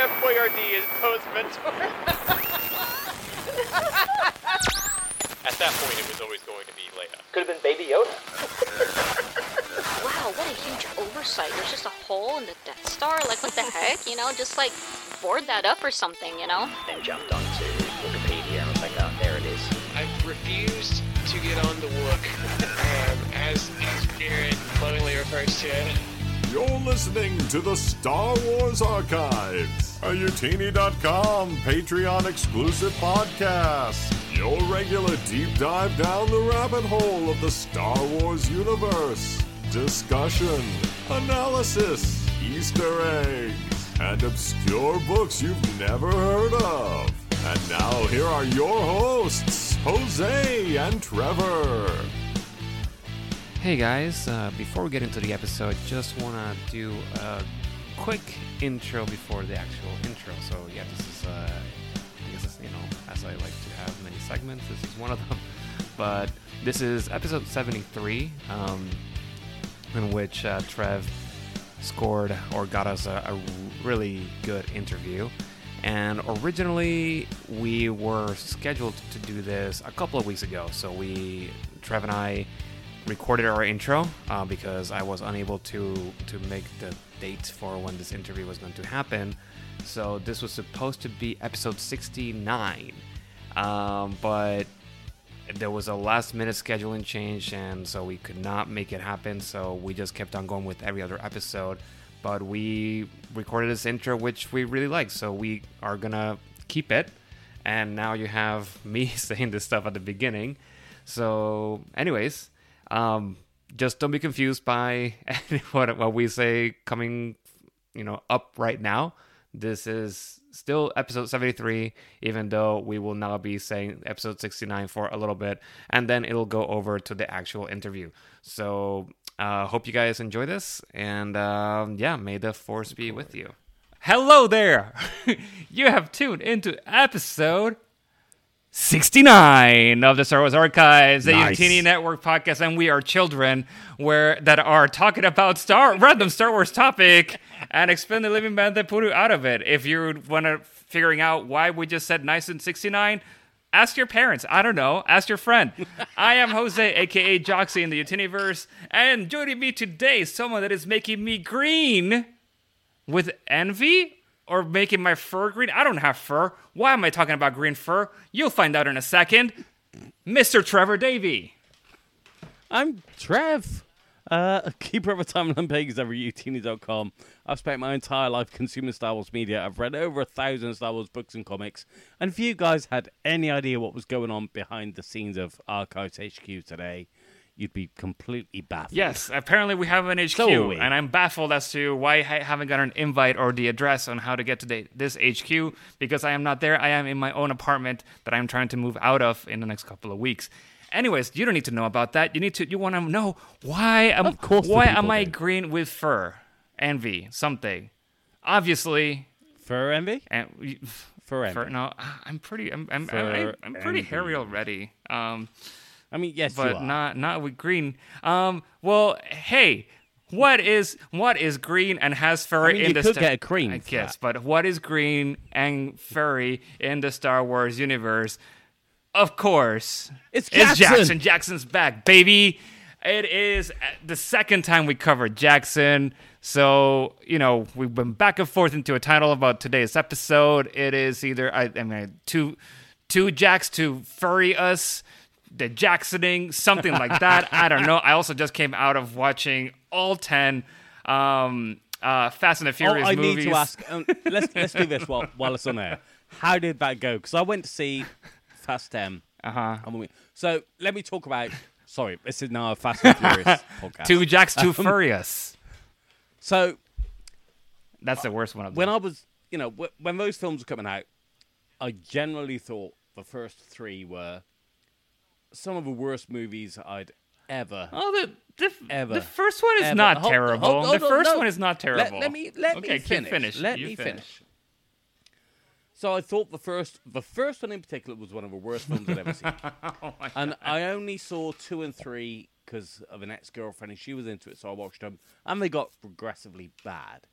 Chef Boyardee is Poe's mentor. At that point, it was always going to be Leia. Could have been Baby Yoda. Wow, what a huge oversight. There's just a hole in the Death Star. Like, what the heck? You know, just like board that up or something, you know? Then jumped onto Wikipedia and was like, oh, there it is. I refused to get on the Wook, um, as, as Jared lovingly refers to it. You're listening to the Star Wars Archives, a Youtini.com Patreon exclusive podcast. Your regular deep dive down the rabbit hole of the Star Wars universe. Discussion, analysis, Easter eggs, and obscure books you've never heard of. And now here are your hosts, Jose and Trevor. Hey guys, uh, before we get into the episode, just want to do a quick intro before the actual intro. So yeah, this is, uh, you know, as I like to have many segments, this is one of them. But this is episode 73, um, in which uh, Trev scored or got us a, a really good interview. And originally, we were scheduled to do this a couple of weeks ago. So we, Trev and I, recorded our intro uh, because I was unable to to make the date for when this interview was going to happen. So this was supposed to be episode 69, um, but there was a last minute scheduling change, and so we could not make it happen. So we just kept on going with every other episode. But we recorded this intro, which we really like, so we are gonna keep it. And now you have me saying this stuff at the beginning. So, anyways, um, just don't be confused by what what we say coming, you know, up right now. This is still episode 73, even though we will now be saying episode 69 for a little bit, and then it'll go over to the actual interview. So, uh, hope you guys enjoy this, and um, yeah, may the force be with you. Hello there! you have tuned into episode 69 of the Star Wars Archives, the Nice. Youtini Network podcast, and we are children where that are talking about Star random Star Wars topic and explain the living band that put you out of it. If you want to figuring out why we just said nice in 69, ask your parents. I don't know. Ask your friend. I am Jose, aka Joxy in the Youtiniverse, and joining me today someone that is making me green with envy or making my fur green. I don't have fur. Why am I talking about green fur? You'll find out in a second. Mr. Trevor Davy. I'm Trev, uh, keeper of a timeline pages at youtini.com. I've spent my entire life consuming Star Wars media. I've read over a thousand Star Wars books and comics. And if you guys had any idea what was going on behind the scenes of Archives HQ today, you'd be completely baffled. Yes, apparently we have an HQ, So and I'm baffled as to why I haven't got an invite or the address on how to get to the, this HQ because I am not there. I am in my own apartment that I'm trying to move out of in the next couple of weeks. Anyways, you don't need to know about that. You need to. You want to know why? Am, Of course Why people am I do. green with fur? Envy, something. Obviously, Fur envy? and Fur envy. fur. No, I'm pretty. I'm. I'm, I'm, I'm pretty envy. hairy already. Um, I mean, yes, but not not with green. Um. Well, hey, what is what is green and has fur I mean, in you the could Star- get a cream I guess, that. but what is green and furry in the Star Wars universe? Of course, It's It's Jaxxon. Jaxxon. Jaxxon's back, baby. It is the second time we covered Jaxxon. So, you know, we've been back and forth into a title about today's episode. It is either, I, I mean, two, two Jacks to furry us, the Jacksoning, something like that. I don't know. I also just came out of watching all 10 um, uh, Fast and the Oh, Furious I movies. need to ask. Um, let's let's do this while while it's on air. How did that go? Because I went to see Fast Ten. Uh huh. on the week. So let me talk about. Sorry, this is now a Fast and Furious podcast. Two Jacks Um, furious. So That's the worst one of them. when I was, you know, wh- when those films were coming out, I generally thought the first three were some of the worst movies I'd ever. Oh, the the, Ever. the first one is ever- not hold- terrible. hold- hold the first no. one is not terrible. Let, me let okay, me finish. finish. Let You me finish. finish. So I thought the first, the first one in particular, was one of the worst films I'd ever seen. Oh and I only saw two and three because of an ex-girlfriend, and she was into it, so I watched them, and they got progressively bad.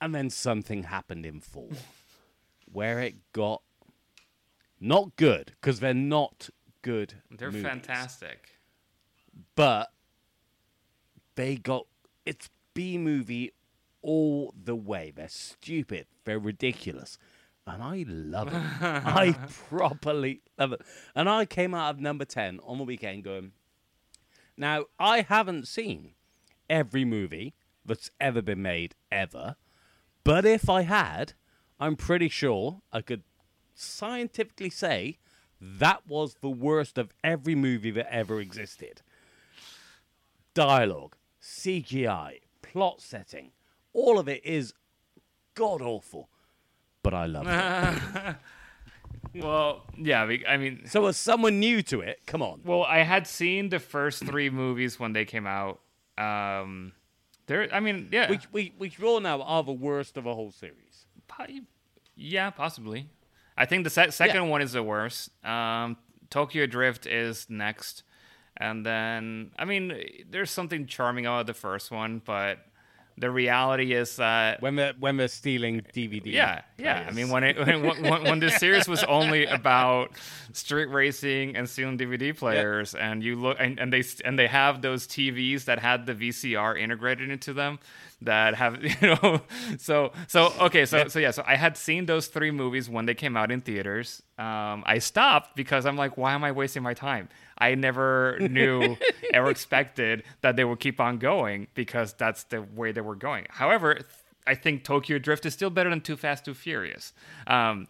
And then something happened in four where it got not good because they're not good. They're movies, fantastic. But they got it's B movie all the way. They're stupid. They're ridiculous. And I love it. I properly love it. And I came out of number 10 on the weekend going, now, I haven't seen every movie that's ever been made ever. But if I had, I'm pretty sure I could scientifically say that was the worst of every movie that ever existed. Dialogue, CGI, plot setting, all of it is god awful. But I love it. Well, yeah, I mean, so as someone new to it, come on. well, I had seen the first three movies when they came out. Um, there, I mean, yeah, Which we which all now are the worst of a whole series. Yeah, possibly. I think the se- second one is the worst. Um, Tokyo Drift is next, and then I mean, there's something charming about the first one, but the reality is that When they're when they're stealing DVD. yeah, yeah. I mean, when it when, when, when the series was only about street racing and stealing DVD players, and you look and, and they and they have those TVs that had the VCR integrated into them, that have you know, so so okay, so so yeah, so I had seen those three movies when they came out in theaters. Um, I stopped because I'm like, why am I wasting my time? I never knew or expected that they would keep on going because that's the way they were going. However, I think Tokyo Drift is still better than Too Fast, Too Furious. Um,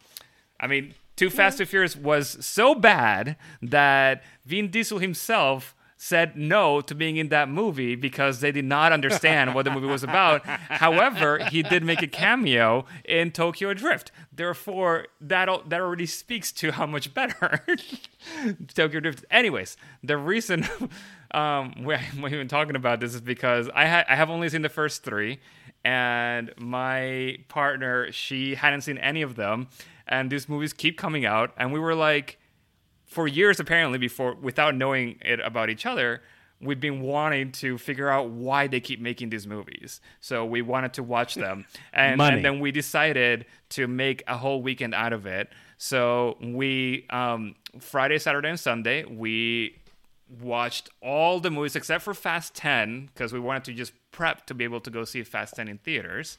I mean, Too Fast, Too Furious was so bad that Vin Diesel himself said no to being in that movie because they did not understand what the movie was about. However, he did make a cameo in Tokyo Drift. Therefore, that that already speaks to how much better Tokyo Drift. Anyways, the reason um, we're, even talking about this is because I ha- I have only seen the first three, and my partner she hadn't seen any of them, and these movies keep coming out, and we were like for years apparently before without knowing it about each other we've been wanting to figure out why they keep making these movies. So we wanted to watch them. And, and then we decided to make a whole weekend out of it. So we um, friday saturday and sunday we watched all the movies except for fast 10 because we wanted to just prep to be able to go see fast 10 in theaters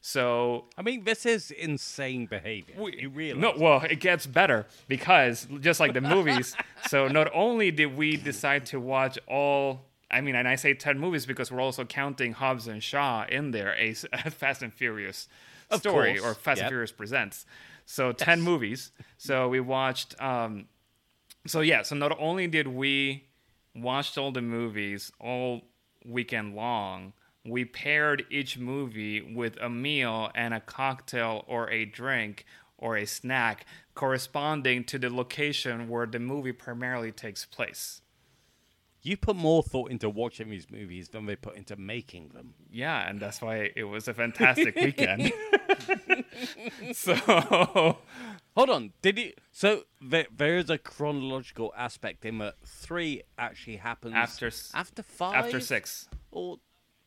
so I mean, this is insane behavior. we- you realize? No, well, it gets better because just like the movies. so not only did we decide to watch all, I mean, and I say ten movies because we're also counting Hobbs and Shaw in there, a Fast and Furious Of story course, or Fast yep. and Furious presents. So ten movies. So we watched. Um, so yeah. So not only did we watch all the movies all weekend long, we paired each movie with a meal and a cocktail or a drink or a snack corresponding to the location where the movie primarily takes place. You put more thought into watching these movies than they put into making them. Yeah, and that's why it was a fantastic weekend. so Hold on, did you? So there, there is a chronological aspect in that three actually happens After after five after six. Or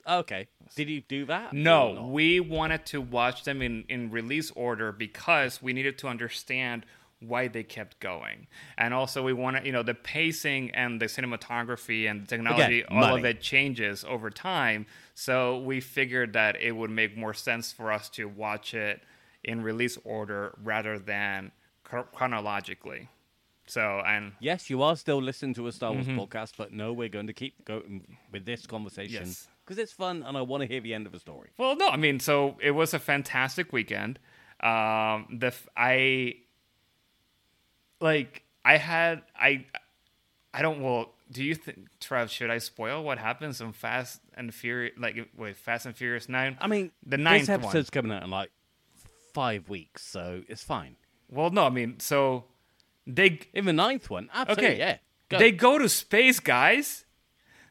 okay, did you do that? No, we wanted to watch them in, in release order because we needed to understand why they kept going. And also we wanted, you know, the pacing and the cinematography and the technology, Again, all of it changes over time. So we figured that it would make more sense for us to watch it in release order rather than chronologically. So, and Yes, you are still listening to a Star Wars mm-hmm. podcast, but no, we're going to keep going with this conversation Yes. Because it's fun and I want to hear the end of the story. Well, no, I mean, so it was a fantastic weekend. Um, the f- I like I had I I don't well. Do you think Trev? Should I spoil what happens in Fast and Furious? Like with Fast and Furious Nine? I mean, the ninth this one. episode's coming out in like five weeks, so it's fine. Well, no, I mean, so they In the ninth one, absolutely, okay, yeah. Go. they go to space, guys.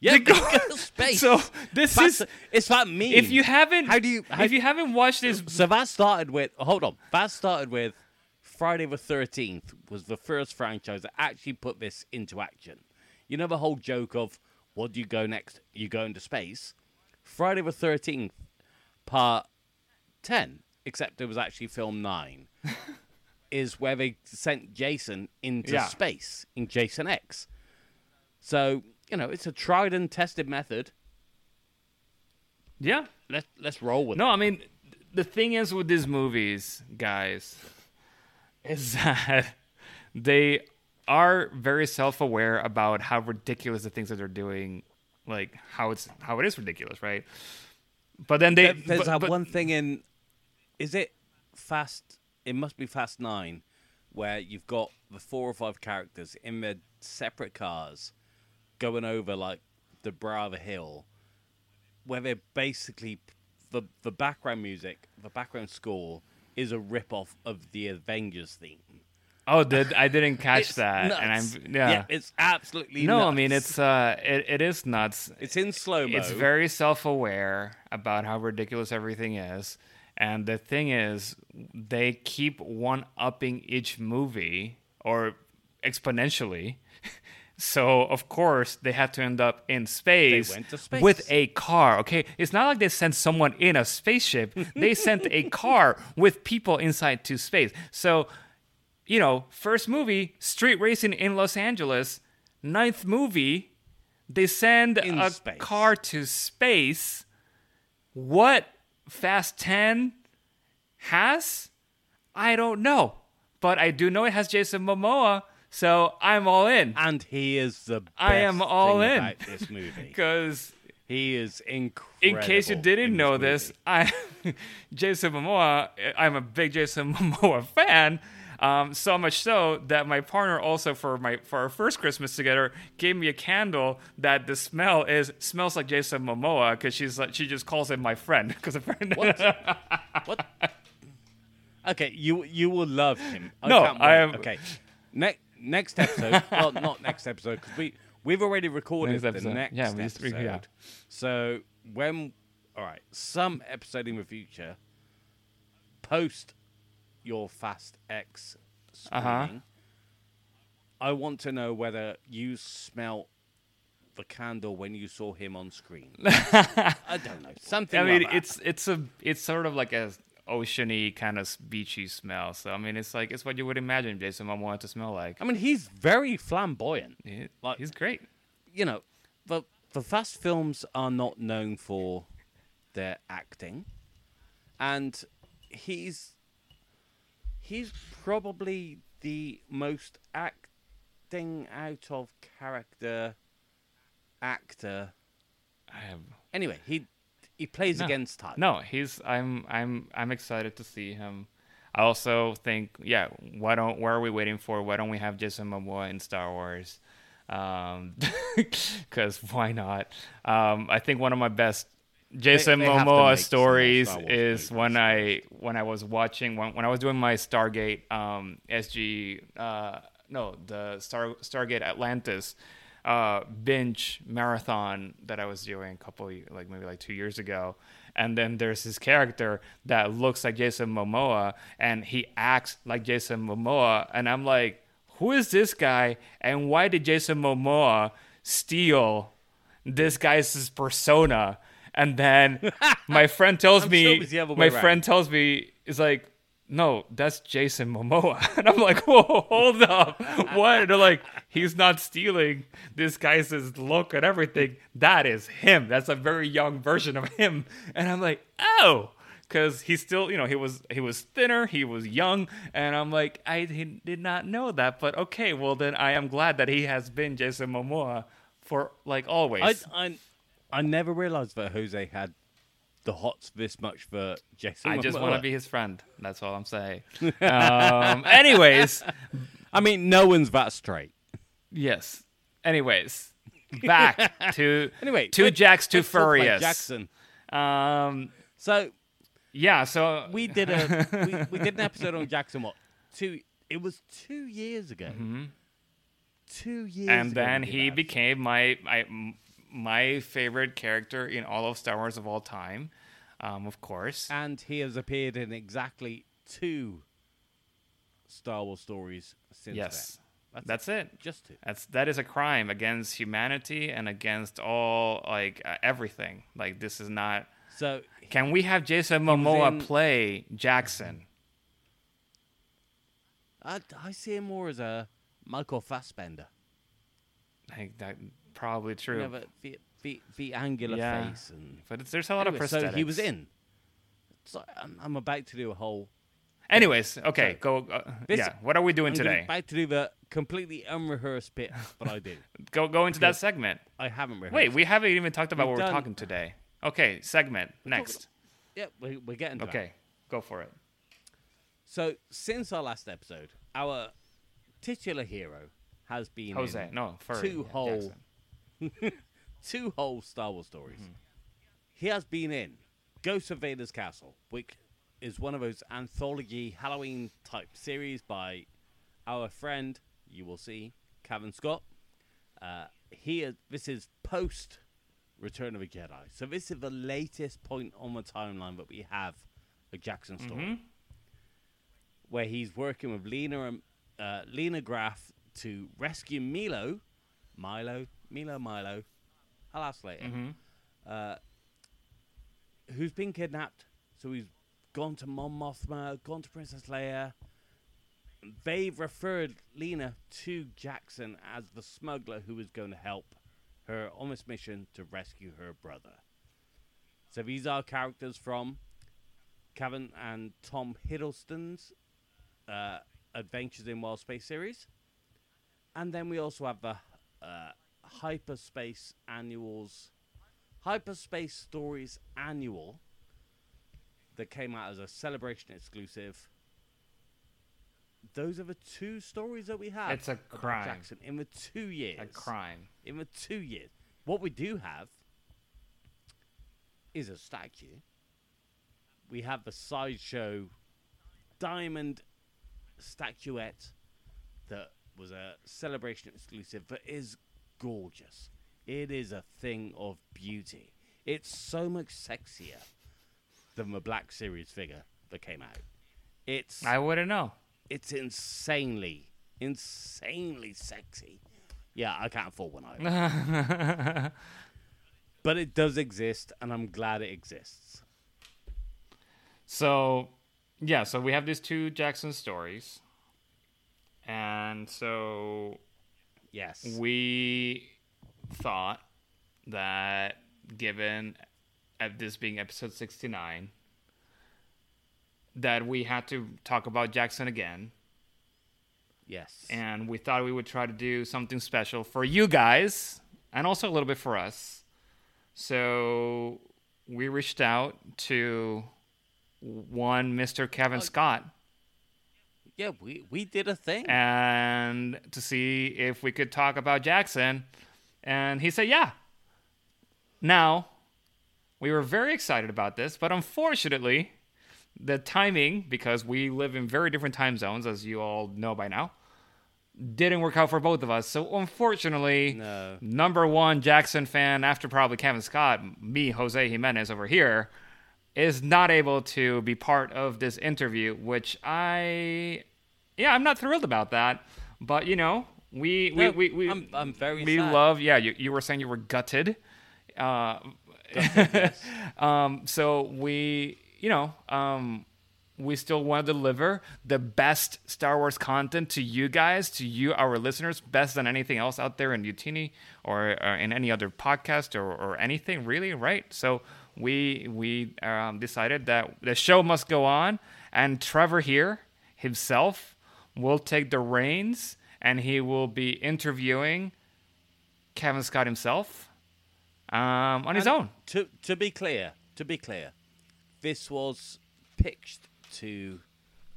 Yeah, they they go- go to space. So this That's- is it's that meme. if you haven't How do you- how- if you haven't watched this So that started with hold on. That started with Friday the thirteenth was the first franchise that actually put this into action. You know the whole joke of what do you go next? You go into space. Friday the thirteenth part 10, except it was actually film 9, is where they sent Jason into Yeah. space in Jason X. So, you know, it's a tried and tested method. Yeah. Let's let's roll with it. No, I mean, the thing is with these movies, guys, is that they are very self-aware about how ridiculous the things that they're doing, like how it's how it is ridiculous, right? But then they There- There's but- that but- one thing in. Is it Fast? It must be Fast Nine, where you've got the four or five characters in their separate cars, going over like the brow of a hill, where they're basically the the background music, the background score is a rip off of the Avengers theme. Oh, did I didn't catch It's that? nuts. And I'm yeah. it's absolutely no, I mean it's uh, it, it is nuts. it's in slow mo. It's very self-aware about how ridiculous everything is, and the thing is, they keep one-upping each movie or exponentially. So of course they had to end up in space, space. with a car. Okay, it's not like they sent someone in a spaceship. they sent a car with people inside to space. So you know, first movie, street racing in Los Angeles. Ninth movie, they send In a space. car to space. What Fast 10 has? I don't know. But I do know it has Jason Momoa, so I'm all in. and he is the. Best I am all in. this movie. Because He is incredible. in case you didn't know movie. this, I Jason Momoa. I'm a big Jason Momoa fan. Um, so much so that my partner also for my for our first Christmas together gave me a candle that the smell is smells like Jason Momoa because she's like she just calls him my friend because a friend. What? what? Okay, you you will love him. I No, I am- Okay, next next episode. well, not next episode because we we've already recorded Next the episode. next Yeah, we episode. yeah. So when all right, some episode in the future, post your Fast X screening. Uh-huh. I want to know whether you smelt the candle when you saw him on screen. I don't know. Something I mean like it's it's a it's sort of like a oceany kind of beachy smell. So I mean it's like it's what you would imagine Jason Momoa to smell like. I mean, he's very flamboyant. He- like- he's great. You know, the the Fast films are not known for their acting, and he's he's probably the most acting out of character actor. I have Anyway, he he plays No. against type. No, he's. I'm. I'm. I'm excited to see him. I also think, yeah. Why don't? Where are we waiting for? Why don't we have Jason Momoa in Star Wars? Um, because why not? Um, I think one of my best Jason they make Momoa stories is when I when I was watching when, when I was doing my Stargate um, SG uh, no the Star Stargate Atlantis uh, binge marathon that I was doing a couple like maybe like two years ago. And then there's this character that looks like Jason Momoa and he acts like Jason Momoa. And I'm like, who is this guy? And why did Jason Momoa steal this guy's persona? And then my friend tells me, sure it was the other my around. friend tells me, is like, no, that's Jason Momoa. And I'm like, whoa, hold up. What? And they're like, he's not stealing this guy's look and everything. That is him. That's a very young version of him. And I'm like, oh. Because he's still, you know, he was he was thinner, he was young, and I'm like, I he did not know that, but okay, well then I am glad that he has been Jason Momoa for like always. I, I I never realized that Jose had the hots this much for Jason. I just want to be his friend. That's all I'm saying. um, anyways, I mean, no one's that straight. Yes. Anyways, back to Anyway, to Jack's to let's talk about Furious. Jaxxon. Um, So yeah. So we did a we, we did an episode on Jaxxon. What two? It was two years ago. Two years. Mm-hmm. and then he became my my my favorite character in all of Star Wars of all time. Um, of course. and he has appeared in exactly two Star Wars stories since yes. then. That's it. Just two. That's that is a crime against humanity and against all like uh, everything. Like this is not So Can we have Jason Momoa in- play Jaxxon? I, I see him more as a Michael Fassbender. I think that probably You true. know, but the, the, the angular Yeah. face and but it's, there's a lot Anyway, of so prosthetics. he was in. So I'm, I'm about to do a whole. Anyways, okay, So, go. Uh, this- yeah, what are we doing I'm today? about to do the completely unrehearsed bit, but I did. Go go into that segment. I haven't rehearsed. Wait, we haven't even talked about We've what we're talking today. Okay, segment next. Yeah, we, we're getting to that. Okay, go for it. So since our last episode, our titular hero has been Jose, no, Furry. two yeah, whole Jaxxon. two whole Star Wars stories. Mm-hmm. He has been in Ghost of Vader's Castle, which is one of those anthology Halloween type series by our friend, you will see, Cavan Scott. Uh, he is, this is post Return of a Jedi, so this is the latest point on the timeline that we have a Jaxxon story, Mhm. where he's working with Lina and uh, Lina Graf to rescue Milo, Milo, Milo, Milo. I'll ask later. Mhm. Uh, who's been kidnapped? So he's gone to Mon Mothma, gone to Princess Leia. They've referred Lina to Jaxxon as the smuggler who is going to help her on this mission to rescue her brother. So these are characters from Cavan and Tom Huddleston's uh, Adventures in Wild Space series. And then we also have the uh, Hyperspace Annuals, Hyperspace Stories Annual that came out as a celebration exclusive. Those are the two stories that we have. It's a crime. Jaxxon in the two years. A crime. In the two years. What we do have is a statue. We have the sideshow diamond statuette that was a celebration exclusive that is gorgeous. It is a thing of beauty. It's so much sexier than the Black Series figure that came out. It's I wouldn't know. it's insanely, insanely sexy. Yeah, I can't afford one either. but it does exist, and I'm glad it exists. So, yeah, so we have these two Jaxxon stories. And so Yes. we thought that given at this being episode 69 that we had to talk about Jaxxon again yes. and we thought we would try to do something special for you guys and also a little bit for us. So we reached out to one Mr. Cavan oh, Scott yeah, we, we did a thing. and to see if we could talk about Jaxxon and he said yeah. Now, we were very excited about this, but unfortunately, the timing because we live in very different time zones as you all know by now didn't work out for both of us. So unfortunately, No. number one Jaxxon fan after probably Cavan Scott, me Jose Jimenez over here, is not able to be part of this interview, which I, yeah, I'm not thrilled about that. But you know, we we No, we, we I'm- I'm very we sad. love. Yeah, you you were saying you were gutted. Uh, um, so we, you know, um, we still want to deliver the best Star Wars content to you guys, to you, our listeners, best than anything else out there in Youtini or, or in any other podcast or, or anything, really, right? So we we um, decided that the show must go on, and Trevor here himself will take the reins, and he will be interviewing Cavan Scott himself um, on his own. To to be clear, to be clear, this was pitched to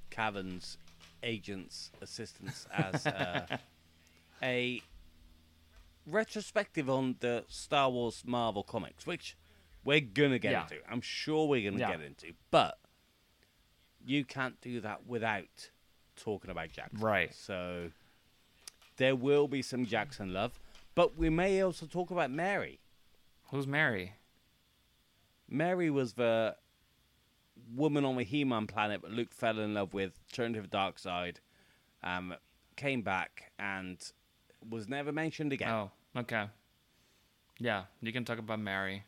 Cavan's agents, assistants as uh, a retrospective on the Star Wars Marvel comics, which we're gonna get Yeah. into. I'm sure we're gonna Yeah. get into, but you can't do that without talking about Jaxxon. Right. So there will be some Jaxxon love, but we may also talk about Mary. Who's Mary? Mary was the woman on the He-Man planet that Luke fell in love with, turned to the dark side, um, came back, and was never mentioned again. Oh, okay. Yeah, you can talk about Mary.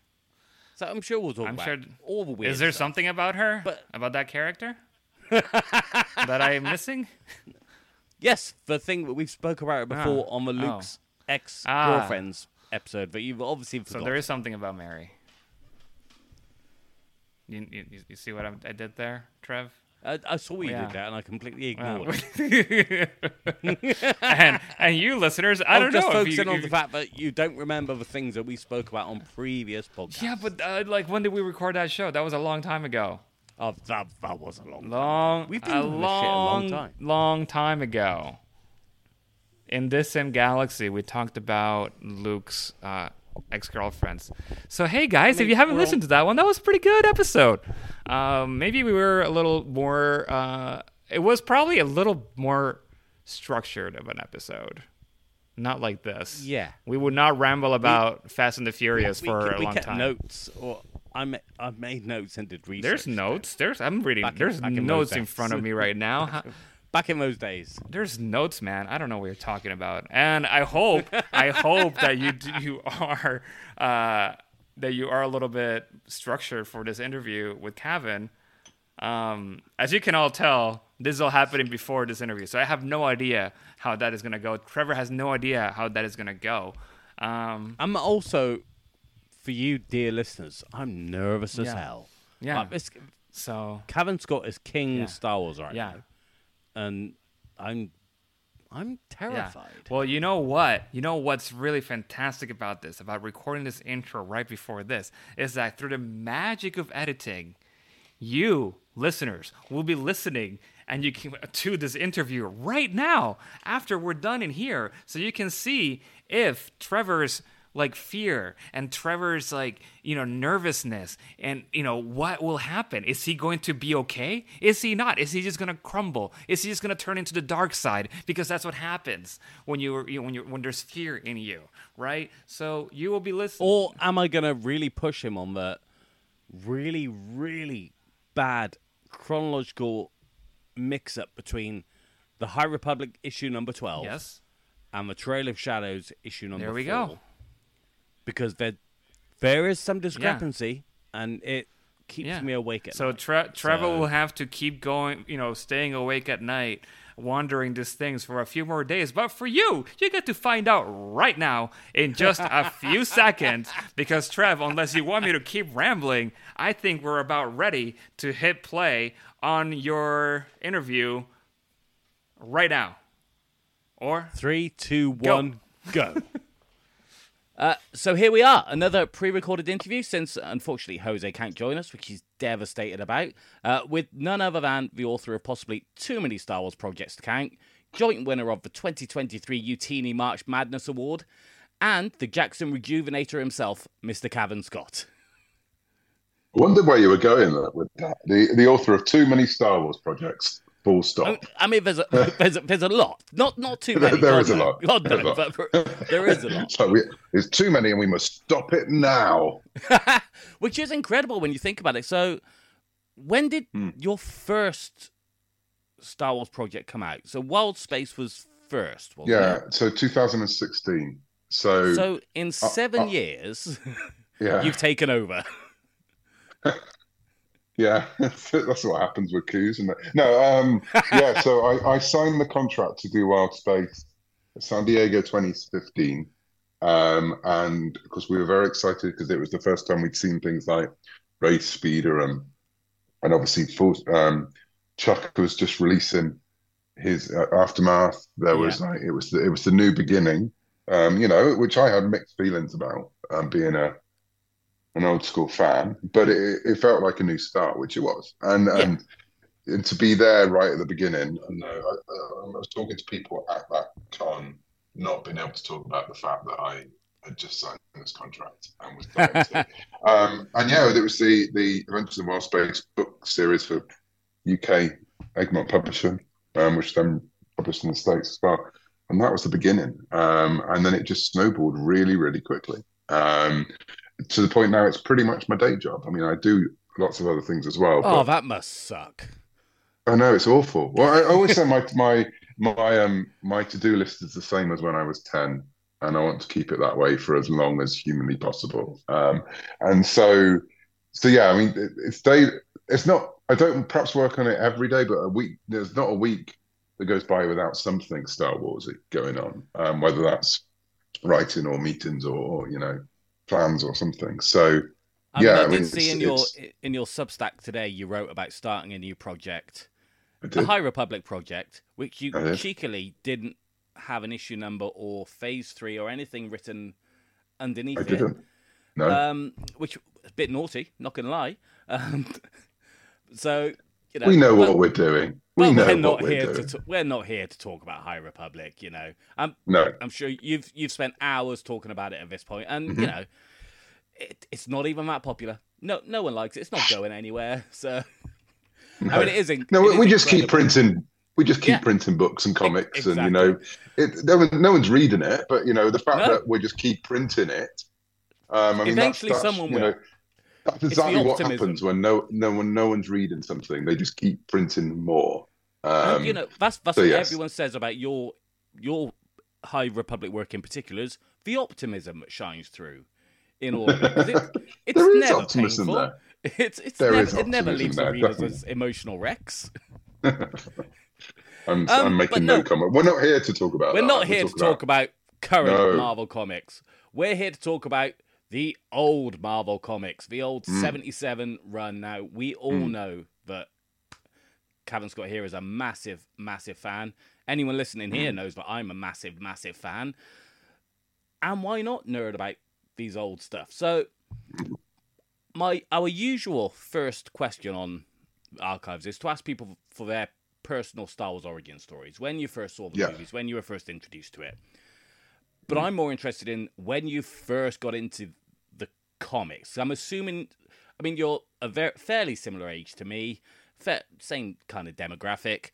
So I'm sure we'll talk I'm about sure- all the weird Is there stuff. something about her? But- about that character that I'm missing? Yes, the thing that we've spoke about it before Ah, on the oh. Luke's ex girlfriends episode, but you've obviously forgotten. So there is something about Mary. You, you, you see what I'm, I did there, Trev? I, I saw you Yeah. did that, and I completely Wow. ignored it. and and you listeners, I I'm don't just know. focusing you, on the fact that you don't remember the things that we spoke about on previous podcasts. Yeah, but uh, like, when did we record that show? That was a long time ago. oh, that, that was a long. time. Long, We've been a shit a long long, time. long time ago. In this same galaxy, we talked about Luke's uh, ex-girlfriends. So hey guys, if you haven't listened to that one, that was a pretty good episode. Um, maybe we were a little more. Uh, it was probably a little more structured of an episode. Not like this. Yeah. We would not ramble about Fast and the Furious we, for ke- a we long kept time. notes, or I ma- I made notes and did research. There's notes. There's I'm reading. Back there's in notes in front of me right now. Back in those days. There's notes, man. I don't know what you're talking about, and I hope, I hope that you d- you are uh, that you are a little bit structured for this interview with Cavan. Um, as you can all tell, this is all happening before this interview, so I have no idea how that is gonna go. Trevor has no idea how that is gonna go. Um, I'm also, for you, dear listeners, I'm nervous as Yeah. hell. yeah. Like, so Cavan Scott is king Yeah. Star Wars right yeah. now, and I'm, I'm terrified. Well, you know what? You know what's really fantastic about this, about recording this intro right before this, is that through the magic of editing, you listeners will be listening and you can to this interview right now after we're done in here so you can see if Trevor's like fear and Trevor's like you know nervousness and you know what will happen? Is he going to be okay? Is he not? Is he just going to crumble? Is he just going to turn into the dark side? Because that's what happens when you you when you when there's fear in you right? So you will be listening. Or am I gonna really push him on the really, really bad chronological mix-up between the High Republic issue number twelve yes. and the Trail of Shadows issue number There we four? go. Because there, there is some discrepancy, and it keeps Yeah. me awake at So night. Tre- Trevor So- will have to keep going, you know, staying awake at night, wondering these things for a few more days. But for you, you get to find out right now in just a few seconds. Because Trev, unless you want me to keep rambling, I think we're about ready to hit play on your interview right now. Or Three, two, one, go. uh, so here we are, another pre-recorded interview. Since unfortunately Jose can't join us, which he's devastated about, uh, with none other than the author of possibly too many Star Wars projects to count, joint winner of the 2023 Youtini March Madness Award, and the Jaxxon Rejuvenator himself, Mr. Cavan Scott. I wondered where you were going with that. The the author of too many Star Wars projects. Full stop. I, mean, there's a, there's a, there's a lot, not not too many. there God is a lot. God There's no, a lot. but there is a lot. So we, there's too many, and we must stop it now. which is incredible when you think about it. So, when did Hmm. your first Star Wars project come out? So, Wild Space was first, wasn't Yeah. it? So 2016. So, So, in seven uh, years, yeah, you've taken over. Yeah. That's what happens with coups, isn't it? No. Um. Yeah. So I I signed the contract to do Wild Space, San Diego 2015. Um, and because we were very excited because it was the first time we'd seen things like Rey's Speeder and and obviously full, um, Chuck was just releasing his uh, aftermath. There was like it was the, it was the new beginning, um, you know, which I had mixed feelings about um, being a an old school fan, but it, it felt like a new start, which it was, and and, and to be there right at the beginning. And uh, I, I was talking to people at that con, not being able to talk about the fact that I had just signed this contract and was um, and yeah, there was the the Adventures in Wild Space book series for UK Egmont Publishing, um, which then published in the States as well. And that was the beginning. Um, and then it just snowballed really, really quickly. Um, to the point now it's pretty much my day job. I mean, I do lots of other things as well. Oh, that must suck. I know it's awful. Well, I always say my my my um my to do list is the same as when I was ten. and I want to keep it that way for as long as humanly possible. Um, and so, so yeah, I mean, it, it's day. It's not. I don't perhaps work on it every day, but a week. There's not a week that goes by without something Star Wars going on, um, whether that's writing or meetings or, or you know plans or something. So I mean, yeah, I, I did mean, see in your it's- in your Substack today you wrote about starting a new project, the. High Republic project, which you cheekily didn't have an issue number or phase three or anything written underneath I it. didn't. No, Um, which a bit naughty, not gonna lie. Um, so you know, we know but- what we're doing. We well, know we're what not we're here doing. to we're not here to talk about High Republic. You know, I'm No, I'm sure you've you've spent hours talking about it at this point, and Mm-hmm. you know, it, it's not even that popular. No, no one likes it. It's not going anywhere. So, I mean, it is. in- no, it we, is just keep printing. We just keep Yeah. printing books and comics, and you know, it, no, one, no one's reading it. But you know, the fact No. that we just keep printing it. Um, I mean, Eventually that's, that's, someone you will. know, that's exactly what happens when no, no one, no one's reading something. They just keep printing more. And, Um, you know, that's that's so what yes. everyone says about your your High Republic work in particular is the optimism that shines through in all of it. it's There never optimism painful. there. It's it's There never, it never leaves the there, readers definitely. as emotional wrecks. I'm, Um, I'm making no. no comment. We're not here to talk about. We're that. not here to talk about current No. Marvel comics. We're here to talk about the old Marvel comics, the old Mm. 77 run. Now, we all Mm. know that Cavan Scott here is a massive, massive fan. Anyone listening here Mm. knows that I'm a massive, massive fan. And why not nerd about these old stuff? So, my our usual first question on archives is to ask people for their personal Star Wars origin stories. When you first saw the Yeah. movies, when you were first introduced to it. But mm. I'm more interested in when you first got into the comics. I'm assuming, I mean, you're a ver- fairly similar age to me, fa- same kind of demographic.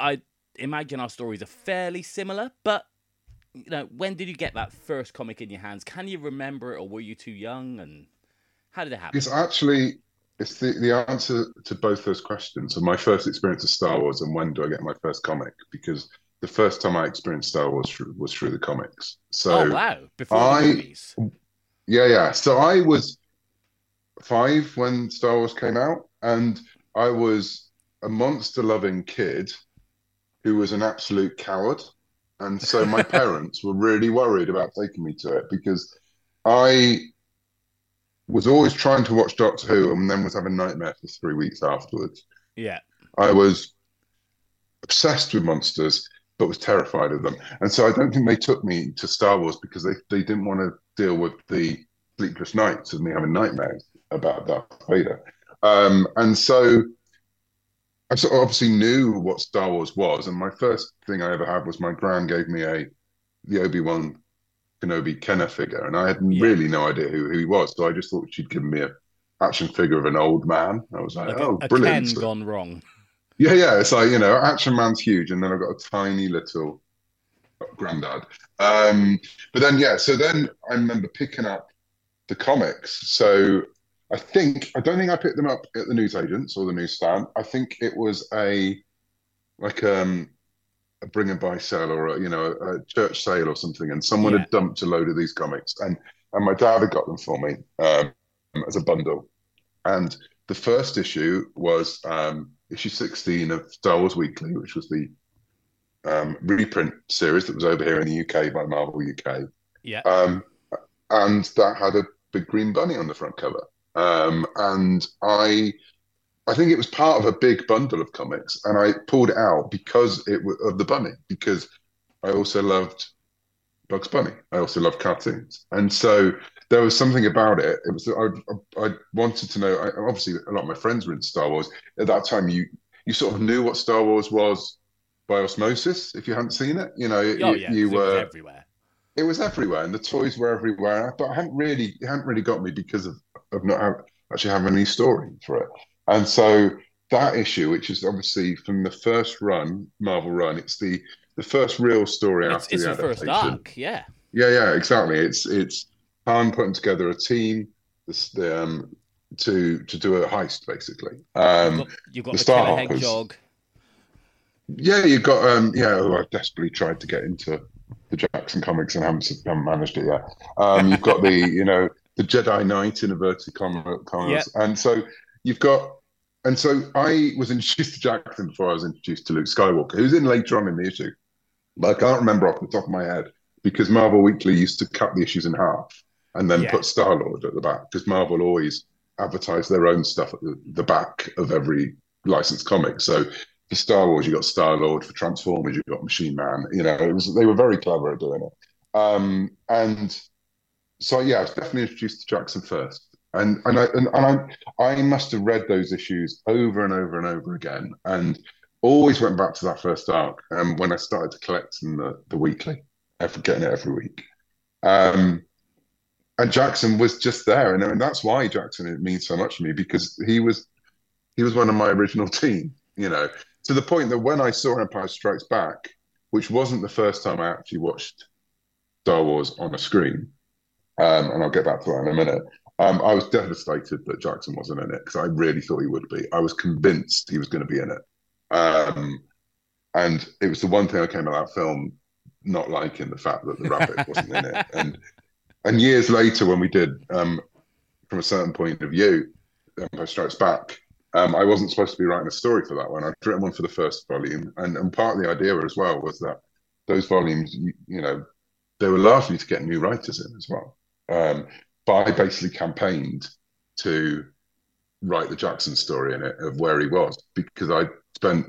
I imagine our stories are fairly similar, but you know, when did you get that first comic in your hands? Can you remember it, or were you too young? And how did it happen? It's actually it's the, the answer to both those questions. So my first experience of Star Wars and when do I get my first comic? Because the first time I experienced Star Wars through, was through the comics. So oh wow! Before I- the movies. yeah, yeah. So I was five when Star Wars came out, and I was a monster-loving kid who was an absolute coward. And so my parents were really worried about taking me to it because I was always trying to watch Doctor Who and then was having nightmares for three weeks afterwards. Yeah. I was obsessed with monsters, but was terrified of them. And so I don't think they took me to Star Wars because they, they didn't want to deal with the sleepless nights of me having nightmares about Darth Vader. Um, and so I sort of obviously knew what Star Wars was. And my first thing I ever had was my grand gave me a the Obi-Wan Kenobi Kenner figure. And I had Yeah. really no idea who, who he was. So I just thought she'd given me a action figure of an old man. I was like, Like oh, a, a brilliant. Ken So- gone wrong. Yeah, yeah. It's like, you know, Action Man's huge, and then I've got a tiny little granddad. Um, but then, yeah, so then I remember picking up the comics. So I think, I don't think I picked them up at the newsagents or the newsstand. I think it was a, like, um, a bring and buy sale or, a, you know, a church sale or something, and someone Yeah. had dumped a load of these comics, and, and my dad had got them for me um, as a bundle. And the first issue was um, issue 16 of Star Wars Weekly, which was the um, reprint series that was over here in the UK by Marvel UK. Yeah. Um, and that had a big green bunny on the front cover. Um, and I, I think it was part of a big bundle of comics, and I pulled it out because it was of the bunny because I also loved Bugs Bunny. I also loved cartoons, and so there was something about it. It was I, I, I wanted to know. I, obviously, a lot of my friends were into Star Wars at that time. You you sort of knew what Star Wars was by osmosis if you hadn't seen it. You know, Oh you, yeah, you it was were everywhere. it was everywhere, and the toys were everywhere. But I hadn't really, it hadn't really got me because of of not have, actually having any story for it. And so that issue, which is obviously from the first run, Marvel run, it's the the first real story It's, after it's the the first adaptation. arc. Yeah. Yeah, yeah, exactly. It's it's Han putting together a team this, the, um, to to do a heist, basically. Um, You've got, you've got the the, Starhawkers. hedgehog. yeah, you've got um, yeah. Who I desperately tried to get into the Jaxxon comics and haven't, haven't managed it yet. Um, you've got the you know the Jedi Knight in inverted commas, commas. and so you've got. And so I was introduced to Jaxxon before I was introduced to Luke Skywalker, who's in later on in the issue. But I can't remember off the top of my head because Marvel Weekly used to cut the issues in half and then Yeah. put Star Lord at the back because Marvel always advertise their own stuff at the, the back of every licensed comic. So for Star Wars, you got Star Lord. For Transformers, you got Machine Man. You know, it was they were very clever at doing it. Um, and so yeah, I was definitely introduced to Jaxxon first. And and I and, and I I must have read those issues over and over and over again, and always went back to that first arc. Um, when I started to collect in the the weekly, every, getting it every week. Um, and Jaxxon was just there, and, and that's why Jaxxon it means so much to me because he was he was one of my original team. You know, to the point that when I saw Empire Strikes Back, which wasn't the first time I actually watched Star Wars on a screen, um, and I'll get back to that in a minute. Um, I was devastated that Jaxxon wasn't in it because I really thought he would be. I was convinced he was going to be in it. Um, and it was the one thing I came out of that film not liking the fact that the rabbit wasn't in it. And and years later, when we did, um, from a certain point of view, Empire Strikes Back, um, I wasn't supposed to be writing a story for that one. I'd written one for the first volume, and and part of the idea as well was that those volumes, you, you know, they were largely to get new writers in as well. Um, but I basically campaigned to write the Jaxxon story in it of where he was because I spent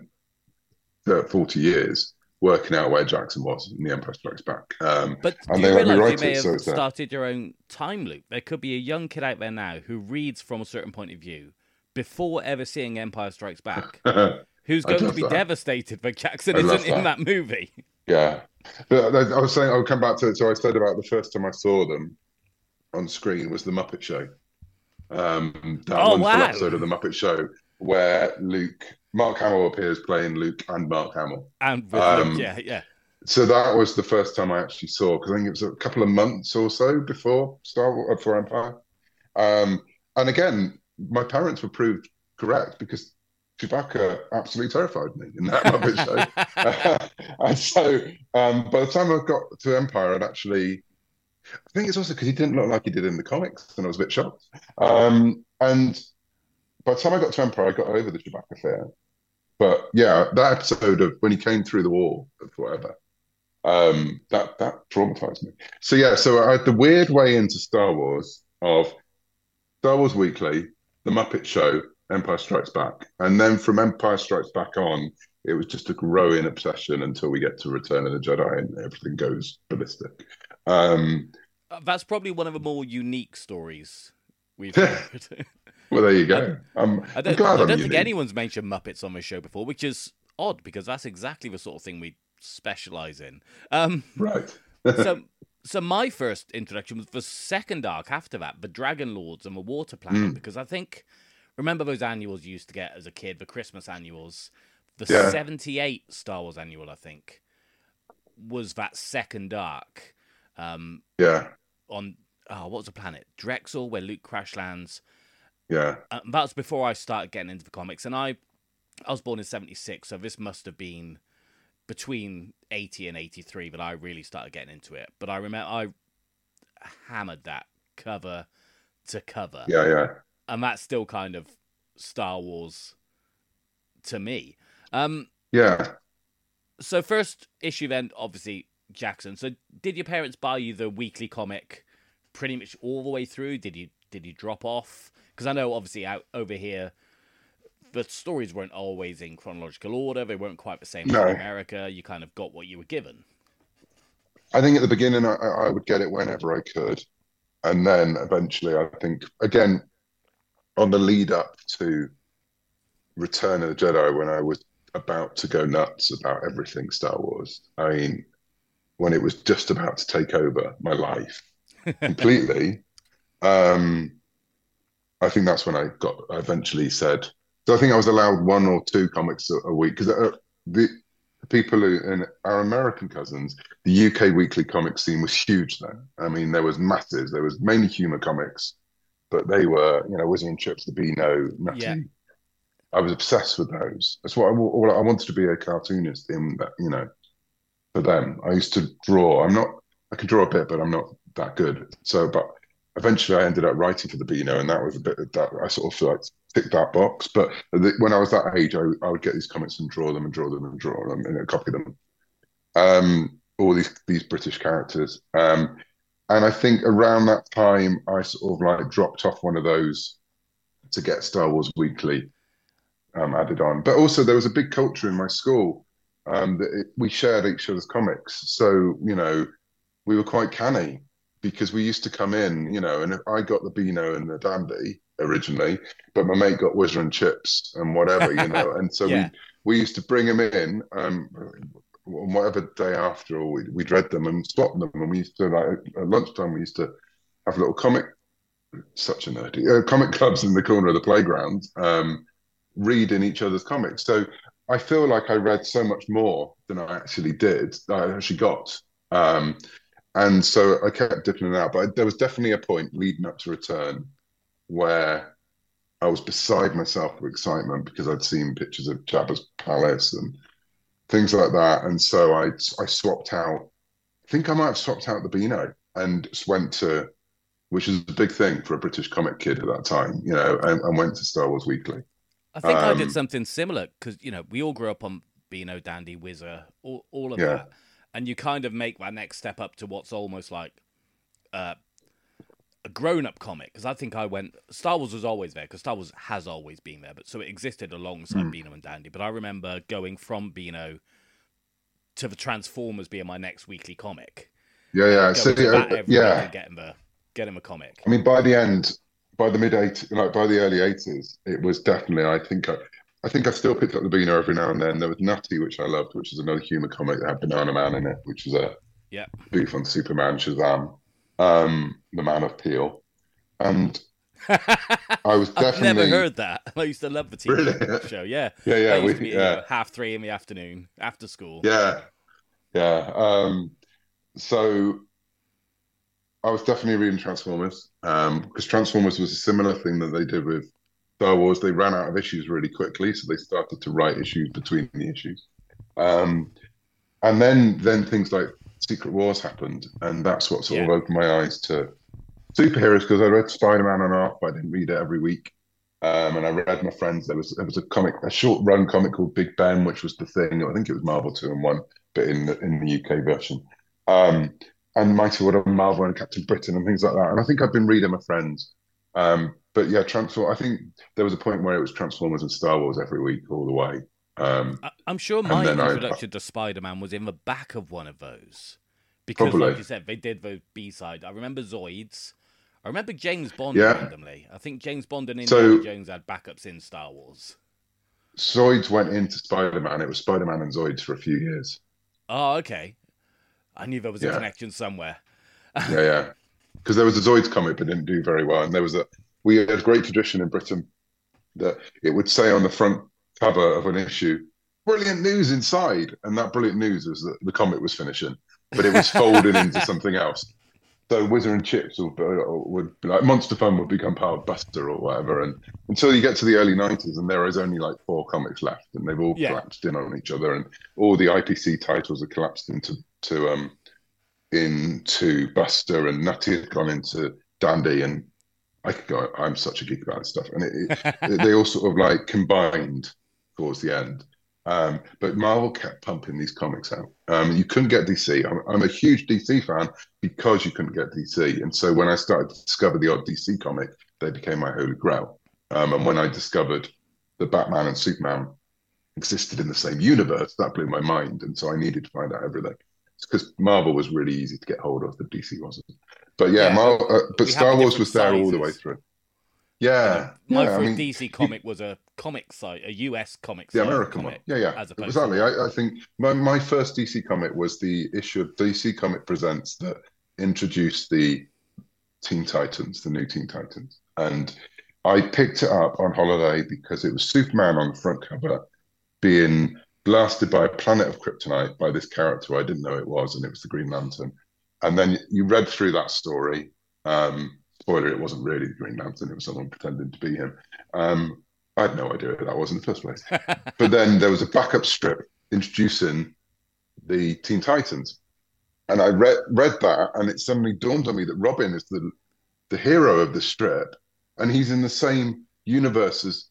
uh, 40 years working out where Jaxxon was in The Empire Strikes Back. Um, But and do you realise you may it, have so started your own time loop? There could be a young kid out there now who reads from a certain point of view before ever seeing Empire Strikes Back, who's going to be that. devastated that Jaxxon I'd isn't in that. that movie. Yeah, but I I was saying I'll come back to it. So I said about the first time I saw them on screen was the Muppet Show. Um, that Oh, wonderful wow. episode of the Muppet Show where Luke, Mark Hamill appears playing Luke and Mark Hamill. And Um, Luke, yeah, yeah. So that was the first time I actually saw because I think it was a couple of months or so before Star Wars, before Empire. Um, and again, my parents were proved correct because Chewbacca absolutely terrified me in that show. and so um, by the time I got to Empire, I'd actually, I think it's also because he didn't look like he did in the comics, and I was a bit shocked. Um, and by the time I got to Empire, I got over the Chewbacca fear. But yeah, that episode of when he came through the wall of whatever, um, that that traumatized me. So yeah, so I had the weird way into Star Wars of Star Wars Weekly, The Muppet Show, Empire Strikes Back, and then from Empire Strikes Back on, it was just a growing obsession until we get to Return of the Jedi and everything goes ballistic. Um, Uh, That's probably one of the more unique stories we've heard. well, there you go. I'm, I I'm don't, glad I I'm don't think unique. anyone's mentioned Muppets on this show before, which is odd because that's exactly the sort of thing we specialize in. Um, Right. so, so my first introduction was the second arc after that, the Dragon Lords and the Water Planet, Mm. because I think remember those annuals you used to get as a kid, the Christmas annuals, the Yeah. '78 Star Wars annual, I think, was that second arc. Um, Yeah, on oh, what was the planet? Drexel, where Luke crash lands. Yeah. Uh, that's before I started getting into the comics, and I I was born in '76, so this must have been between '80 and '83 that I really started getting into it. But I remember I hammered that cover to cover, Yeah, yeah. and that's still kind of Star Wars to me. Um, Yeah. so first issue then obviously Jaxxon. So did your parents buy you the weekly comic pretty much all the way through? Did you did you drop off? Because I know obviously out over here the stories weren't always in chronological order. They weren't quite the same No. as in America. You kind of got what you were given. I think at the beginning I, I would get it whenever I could, and then eventually I think again on the lead up to Return of the Jedi when I was about to go nuts about everything Star Wars. I mean, when it was just about to take over my life completely. um, I think that's when I got I eventually said. So I think I was allowed one or two comics a, a week because uh, the people who and our American cousins, the UK weekly comic scene was huge then. I mean, there was masses. There was mainly humor comics, but they were, you know, Whizzer and Chips, the Beano, Nutty. Yeah. I was obsessed with those. That's what I, I wanted to be a cartoonist in that, you know, for them. I used to draw. I'm not. I can draw a bit, but I'm not that good. So, but eventually, I ended up writing for the Beano, and that was a bit that I sort of like ticked that box. But the, when I was that age, I, I would get these comics and draw them and draw them and draw them and copy them. Um, all these these British characters. Um, and I think around that time, I sort of like dropped off one of those to get Star Wars Weekly um, added on. But also, there was a big culture in my school um, that it, we shared each other's comics. So you know, we were quite canny because we used to come in, you know, and I got the Beano and the Dandy originally, but my mate got Whizzer and Chips and whatever, you know, and so Yeah. we we used to bring them in. Um, on whatever day after, or we'd, we'd read them and swap them. And we used to like at lunchtime, we used to have little comic, such a nerdy uh, comic clubs in the corner of the playground, um, reading each other's comics. So I feel like I read so much more than I actually did. I actually got, um, and so I kept dipping it out. But there was definitely a point leading up to Return where I was beside myself with excitement because I'd seen pictures of Jabba's palace and things like that. And so I I swapped out. I think I might have swapped out the Beano and went to, which is a big thing for a British comic kid at that time, you know, and, and went to Star Wars Weekly. I think I did Um, something similar because you know we all grew up on Beano, Dandy, Whizzer, all, all of Yeah. that, and you kind of make that next step up to what's almost like uh, a grown-up comic. Because I think I went Star Wars was always there because Star Wars has always been there, but so it existed alongside Mm. Beano and Dandy. But I remember going from Beano to the Transformers being my next weekly comic. Yeah, yeah. So uh, yeah, and get him a get him a comic. I mean, by the end, by the mid '80s, like by the early '80s, it was definitely. I think I, I think I still picked up the Beano every now and then. There was Nutty, which I loved, which is another humor comic that had Banana Man in it, which is a Yeah. beef on Superman, Shazam, um, the Man of Peel, and I was I've never heard that. I used to love the TV Really? show. Yeah, Yeah, yeah, we- be, you know, half three in the afternoon after school. Yeah, yeah. Um, so I was definitely reading Transformers um, because Transformers was a similar thing that they did with Star Wars. They ran out of issues really quickly, so they started to write issues between the issues. Um, and then then things like Secret Wars happened, and that's what sort of opened my eyes to superheroes because I read Spider Man on off, but I didn't read it every week. Um, and I read my friends. There was there was a comic, a short run comic called Big Ben, which was the thing. I think it was Marvel two and one, but in the, in the UK version. Um, and Mighty Wonder Woman, Marvel and Captain Britain and things like that. And I think I've been reading my friends. Um, but yeah, Transform. I think there was a point where it was Transformers and Star Wars every week, all the way. Um, I- I'm sure my then I- introduction to Spider-Man was in the back of one of those, because Probably. like you said, they did the B side. I remember Zoids. I remember James Bond Yeah. randomly. I think James Bond and So- Indiana Jones had backups in Star Wars. Zoids went into Spider Man. It was Spider Man and Zoids for a few years. Oh, okay. I knew there was a Yeah. connection somewhere. yeah, yeah. Because there was a Zoids comic, but didn't do very well. And there was a we had a great tradition in Britain that it would say on the front cover of an issue, "Brilliant news inside," and that brilliant news was that the comic was finishing, but it was folded into something else. So Whizzer and Chips would, would be like Monster Fun would become part of Buster or whatever, and until you get to the early '90s, and there is only like four comics left, and they've all Yeah. collapsed in on each other, and all the IPC titles are collapsed into to um into Buster and Nutty had gone into Dandy and I could go I'm such a geek about this stuff. And it, it, they all sort of like combined towards the end. Um, but Marvel kept pumping these comics out. Um, you couldn't get DC I'm, I'm a huge DC fan because you couldn't get DC and so when I started to discover the odd DC comic they became my holy grail. Um, and when I discovered that Batman and Superman existed in the same universe that blew my mind. And so I needed to find out everything because Marvel was really easy to get hold of, but DC wasn't. But yeah, Yeah, Marvel, uh, but we Star Wars was there all the way through. Yeah, My yeah, I first mean, DC comic was a comic site, a US comic the site American comic, one. Yeah, yeah, as opposed exactly. to I, I think my, my first DC comic was the issue of DC Comic Presents that introduced the Teen Titans, the new Teen Titans, and I picked it up on holiday because it was Superman on the front cover being blasted by a planet of kryptonite by this character I didn't know it was, and it was the Green Lantern. And then you read through that story. Um, spoiler: it wasn't really the Green Lantern; it was someone pretending to be him. Um, I had no idea who that was in the first place. but then there was a backup strip introducing the Teen Titans, and I read read that, and it suddenly dawned on me that Robin is the the hero of the strip, and he's in the same universe as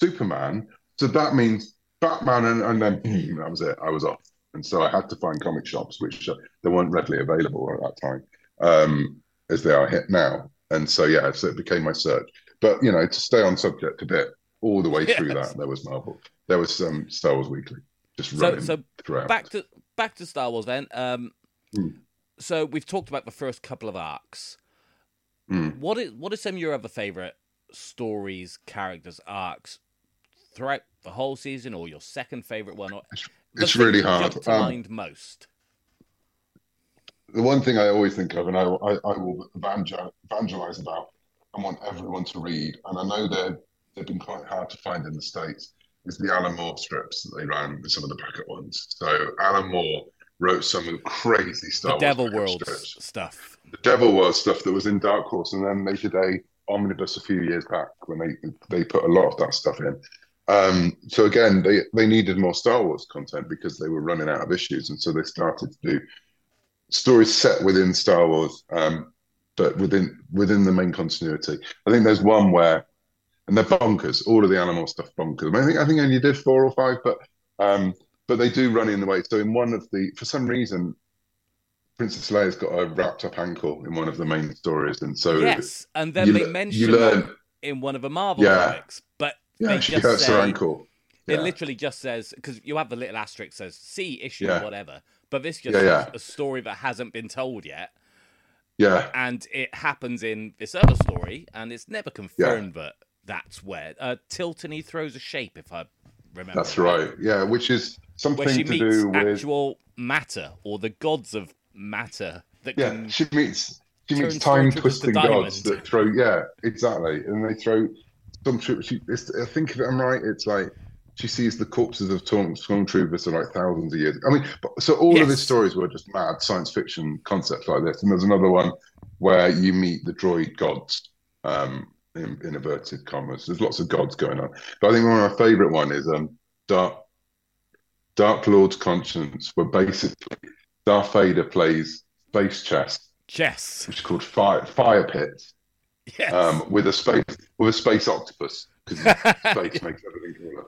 Superman. So that means Batman, and, and then boom, that was it. I was off, and so I had to find comic shops, which uh, they weren't readily available at that time, um, as they are hit now. And so yeah, so it became my search. But you know, to stay on subject a bit, all the way through Yes. that, there was Marvel, there was um, Star Wars Weekly, just So, running so throughout. back to back to Star Wars then. Um, Hmm. So we've talked about the first couple of arcs. Hmm. What is what are some of your other favorite stories, characters, arcs throughout the whole season, or your second favorite one? Or the it's really hard. to Um, mind most. the one thing I always think of, and I, I, I will evangelize about, and want everyone to read, and I know they're, they've been quite hard to find in the States, is the Alan Moore strips that they ran, some of the packet ones. So Alan Moore wrote some of the crazy stuff. The Devil World strips. stuff. The Devil World stuff that was in Dark Horse, and then they did a omnibus a few years back when they they put a lot of that stuff in. Um, so again, they they needed more Star Wars content because they were running out of issues, and so they started to do stories set within Star Wars, um, but within within the main continuity. I think there's one where, and they're bonkers. All of the animal stuff bonkers. I, think I think I only did four or five, but um, but they do run in the way. So in one of the, for some reason, Princess Leia's got a wrapped up ankle in one of the main stories, and so yes, and then they le- mention you learn- in one of the Marvel Yeah. comics, but yeah, she hurts say, her ankle. It literally just says because you have the little asterisk says see issue Yeah. whatever, but this just Yeah, yeah. a story that hasn't been told yet, Yeah, and it happens in this other story, and it's never confirmed that that's where uh, Tilotny throws a shape, if I remember. that's right. Yeah, which is something Where she to meets do with actual matter or the gods of matter that Yeah, can. she meets she meets time twisting gods that throw. Yeah, exactly, and they throw some. She, I think if I'm right, it's like she sees the corpses of storm stormtroopers for like thousands of years. I mean, but, so all of his stories were just mad science fiction concepts like this. And there's another one where you meet the droid gods. Um, in, in inverted commas, there's lots of gods going on, but I think one of my favourite one is um, Dark Dark Lord's Conscience, where basically Darth Vader plays space chess Chess. which is called Fire Fire Pit, Yes. um, with a space with a space octopus because space makes everything cooler,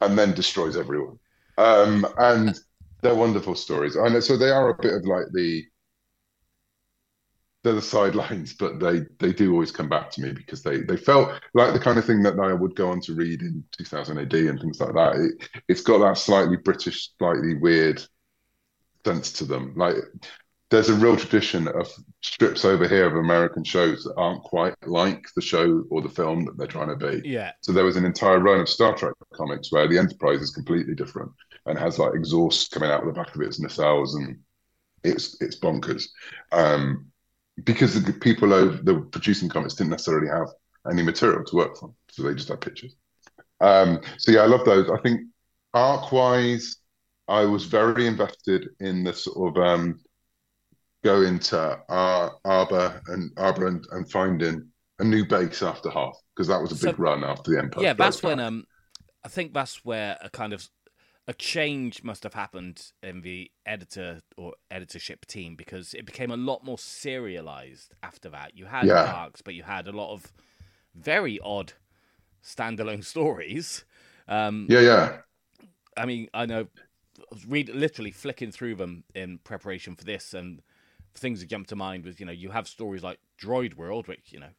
and then destroys everyone. Um, and they're wonderful stories, and so they are a bit of like the they're the sidelines, but they they do always come back to me because they they felt like the kind of thing that I would go on to read in 2000 AD and things like that. It, it's got that slightly British, slightly weird sense to them, like there's a real tradition of strips over here of American shows that aren't quite like the show or the film that they're trying to be. yeah. So there was an entire run of Star Trek comics where the Enterprise is completely different and has like exhaust coming out of the back of its nacelles and it's it's bonkers. Um, because the people over the producing comics didn't necessarily have any material to work from, so they just had pictures. Um, so yeah, I love those. I think arc wise, I was very invested in the sort of um, go into Ar- Arbra and Arbra and, and finding a new base after Hoth because that was a So- big run after the Empire. yeah, that's Strikes when um, I think that's where a kind of a change must have happened in the editor or editorship team because it became a lot more serialized after that. You had Yeah. arcs, but you had a lot of very odd standalone stories. Um, yeah, yeah, I mean, I know, I was read literally flicking through them in preparation for this, and things that jump to mind was, you know, you have stories like Droid World, which you know,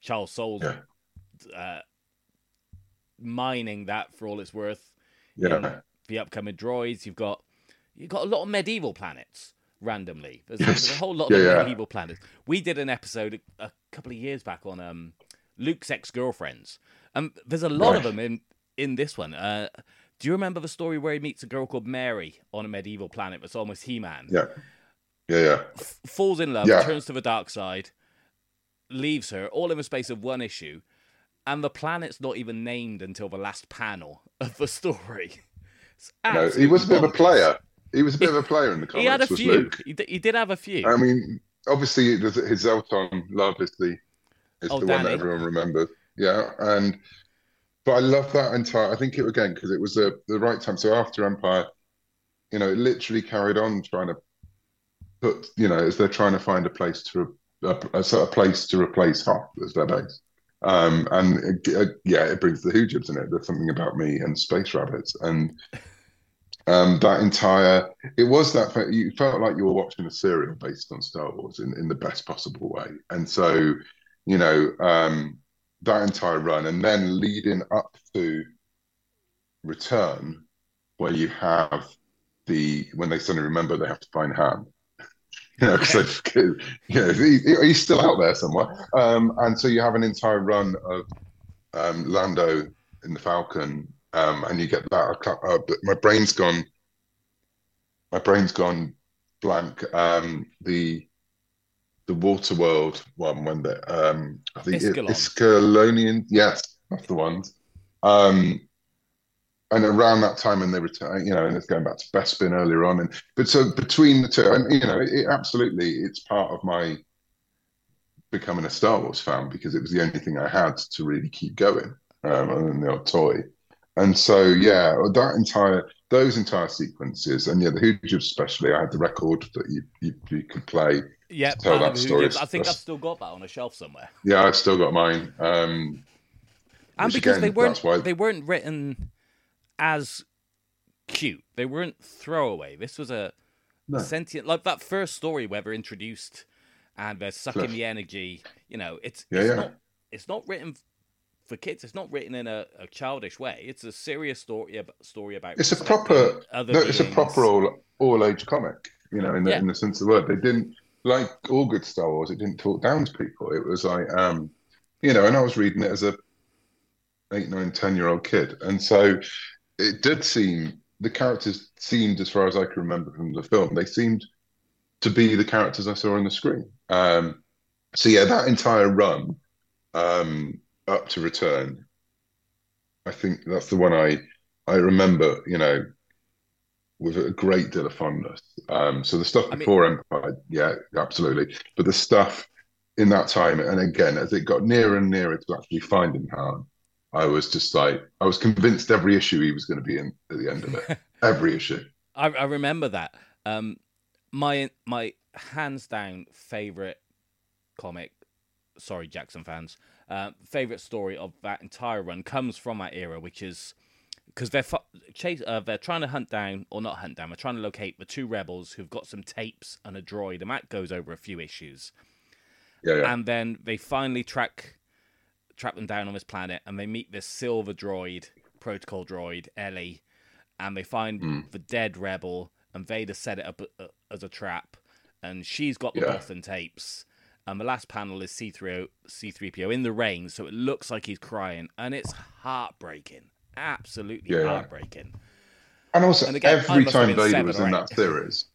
Charles Soule's Yeah. uh, mining that for all it's worth. yeah. the upcoming droids, you've got you've got a lot of medieval planets randomly. There's, Yes. there's a whole lot Yeah, of yeah. medieval planets. We did an episode a, a couple of years back on um, Luke's ex girlfriends. Um, there's a lot of them in in this one. Uh, do you remember the story where he meets a girl called Mary on a medieval planet that's almost He-Man? Yeah, yeah, yeah. F- falls in love, Yeah. turns to the dark side, leaves her, all in the space of one issue, and the planet's not even named until the last panel of the story. No, he was a bit of a player. He was a bit of a player in the comics. He had a few. He, d- he did have a few. I mean, obviously, his Zeltron love is the is Oh, the one that everyone remembers. Yeah, and but I love that entire. I think it again because it was the the right time. So after Empire, you know, it literally carried on trying to put, you know, as they're trying to find a place to a, a, of place to replace Hoth as their base. Um, and uh, yeah, it brings the Hoojibs in it. There's something about me and space rabbits, and um, that entire it was that you felt like you were watching a serial based on Star Wars in, in the best possible way. And so, you know, um, that entire run, and then leading up to Return, where you have the when they suddenly remember they have to find Han. You know, because you know, he, he's still out there somewhere. Um, and so you have an entire run of um, Lando in the Falcon, um, and you get that. Uh, my brain's gone. My brain's gone blank. Um, the the Waterworld one when the um, I think. Iskalonian. Yes, that's the ones. Um, and around that time and they return, you know, and it's going back to Bespin earlier on, and but so between the two, and you know, it, it absolutely, it's part of my becoming a Star Wars fan because it was the only thing I had to really keep going, um, other than the odd toy. And so, yeah, that entire those entire sequences, and yeah, the Hoojibs especially, I had the record that you you, you could play. Yeah, to tell that story. I think I've still got that on a shelf somewhere. yeah, I've still got mine. Um, And because again, they weren't why- they weren't written as cute. They weren't throwaway. This was a No. sentient like that first story where they're introduced and they're sucking Cliff. the energy. You know, it's Yeah, it's yeah. not it's not written for kids. It's not written in a, a childish way. It's a serious story story about. it's a proper Other no, it's a proper all all age comic you know in the, Yeah. in the sense of the word they didn't like all good star wars it didn't talk down to people it was like um you know and i was reading it as a eight nine ten year old kid and so it did seem the characters seemed as far as i can remember from the film they seemed to be the characters i saw on the screen um so yeah that entire run um up to return i think that's the one i i remember you know with a great deal of fondness. Um, so the stuff I mean- before Empire, yeah, absolutely. But the stuff in that time, and again, as it got nearer and nearer to actually finding Han, I was just like, I was convinced every issue he was going to be in at the end of it. every issue. I, I remember that. Um, my my hands down favorite comic. Sorry, Jaxxon fans. Uh, favorite story of that entire run comes from that era, which is because they're fu- chase. Uh, they're trying to hunt down, or not hunt down. They're trying to locate the two rebels who've got some tapes and a droid, and that goes over a few issues. Yeah, yeah. And then they finally track track them down on this planet, and they meet this silver droid, protocol droid, Ellie, and they find Hmm. the dead rebel, and Vader set it up uh, as a trap, and she's got the Yeah. Bothan tapes. And the last panel is C3O, C3PO in the rain, so it looks like he's crying, and it's heartbreaking, absolutely Yeah, yeah. heartbreaking. And also, And again, every time Vader seven was in that series,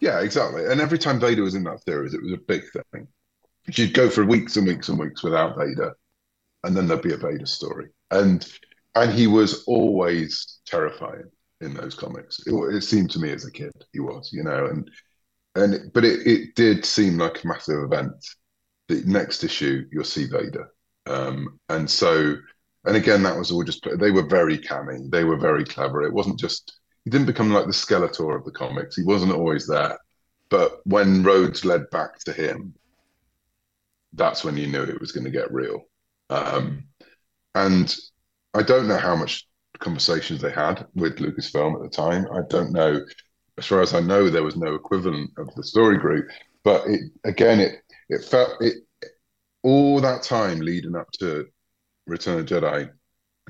yeah, exactly. And every time Vader was in that series, it was a big thing. She'd go for weeks and weeks and weeks without Vader, and then there'd be a Vader story. And and he was always terrifying in those comics. It, it seemed to me as a kid he was, you know. And and but it, it did seem like a massive event. The next issue, you'll see Vader, um, and so and again, that was all just they were very canny. They were very clever. It wasn't just he didn't become like the Skeletor of the comics. He wasn't always there, but when Rhodes led back to him, that's when you knew it was going to get real. Um, and I don't know how much conversations they had with Lucasfilm at the time. I don't know. As far as I know, there was no equivalent of the story group. But it again, it it felt it all that time leading up to Return of the Jedi.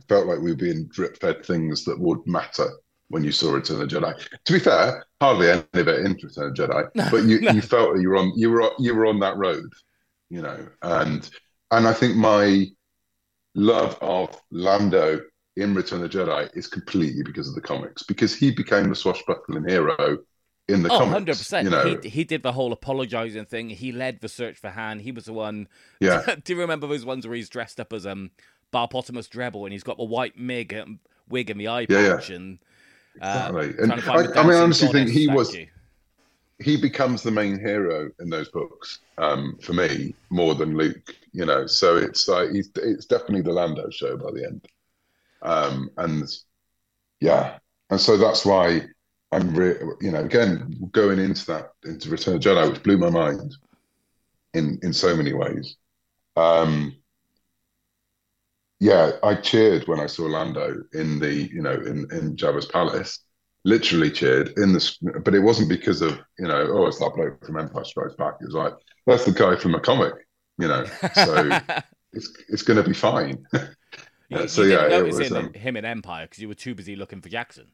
Felt like we were being drip fed things that would matter when you saw Return of the Jedi. To be fair, hardly any of it in Return of the Jedi, but you, you felt that you were on you were you were on that road, you know. And and I think my love of Lando in Return of the Jedi is completely because of the comics, because he became the swashbuckling hero in the oh, comics. 100%. You know, he, he did the whole apologizing thing. He led the search for Han. He was the one. Yeah. Do you remember those ones where he's dressed up as um Barpotamus Drebel and he's got the white mig, um, wig and the eye Yeah, yeah. patch and. Uh, Exactly. And I- I mean, I honestly think he was- statue. He becomes the main hero in those books um, for me more than Luke. You know, so it's like it's definitely the Lando show by the end, um, and yeah, and so that's why I'm re- you know again going into that into Return of Jedi, which blew my mind in in so many ways. Um, yeah, I cheered when I saw Lando in the you know in in Jabba's palace. Literally cheered in the, but it wasn't because of you know oh it's that bloke from Empire Strikes Back. It was like that's the guy from the comic, you know. So it's it's going to be fine. You, Uh, so you yeah, it was. him, Um, him in Empire because you were too busy looking for Jaxxon.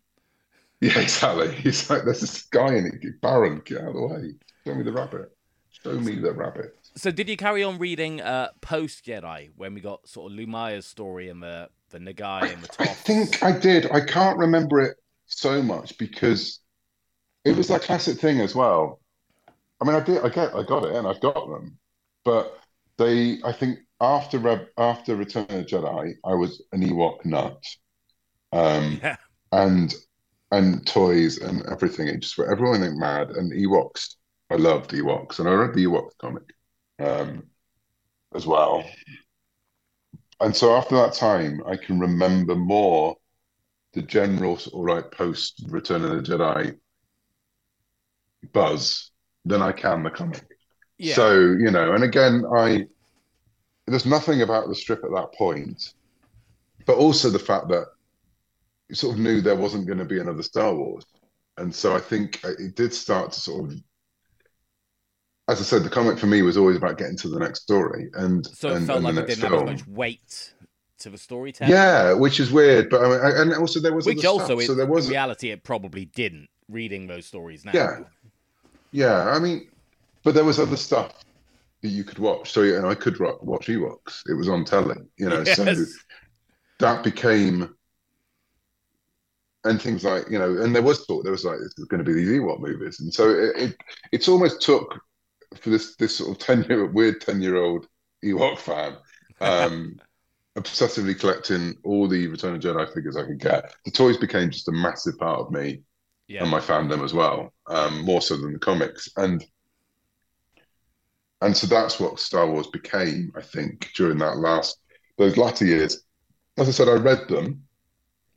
yeah, exactly. He's like, there's this guy in it. Baron, get out of the way. Show me the rabbit. Show me the rabbit. So did you carry on reading uh, post Jedi when we got sort of Lumiya's story and the the Nagai and the Tof? I think I did. I can't remember it so much because it was that classic thing as well. I mean, I did. I get. I got it, and I've got them. But they, I think, after Rev, after Return of the Jedi, I was an Ewok nut, um, Yeah. and and toys and everything. It just went everyone went mad. And Ewoks, I loved Ewoks, and I read the Ewoks comic um, as well. And so after that time, I can remember more the general sort of like post Return of the Jedi buzz than I can the comic. Yeah. So, you know, and again, I there's nothing about the strip at that point, but also the fact that you sort of knew there wasn't going to be another Star Wars. And so I think it did start to sort of as I said, the comic for me was always about getting to the next story and so it and, felt and like it didn't have as much weight to the storytelling. Yeah, which is weird, but I mean, and also there was Which also, it, so there was in reality, it probably didn't. Reading those stories now. Yeah. Yeah, I mean, but there was other stuff that you could watch. So you know, I could ro- watch Ewoks. It was on telly, you know. So that became, and things like you know, and there was talk. There was like there's going to be these Ewok movies, and so it, it it's almost took for this this sort of ten year weird ten year old Ewok fan. Um, obsessively collecting all the Return of Jedi figures I could get. The toys became just a massive part of me Yeah. and my fandom as well, um, more so than the comics. And and so that's what Star Wars became, I think, during that last those latter years. As I said, I read them.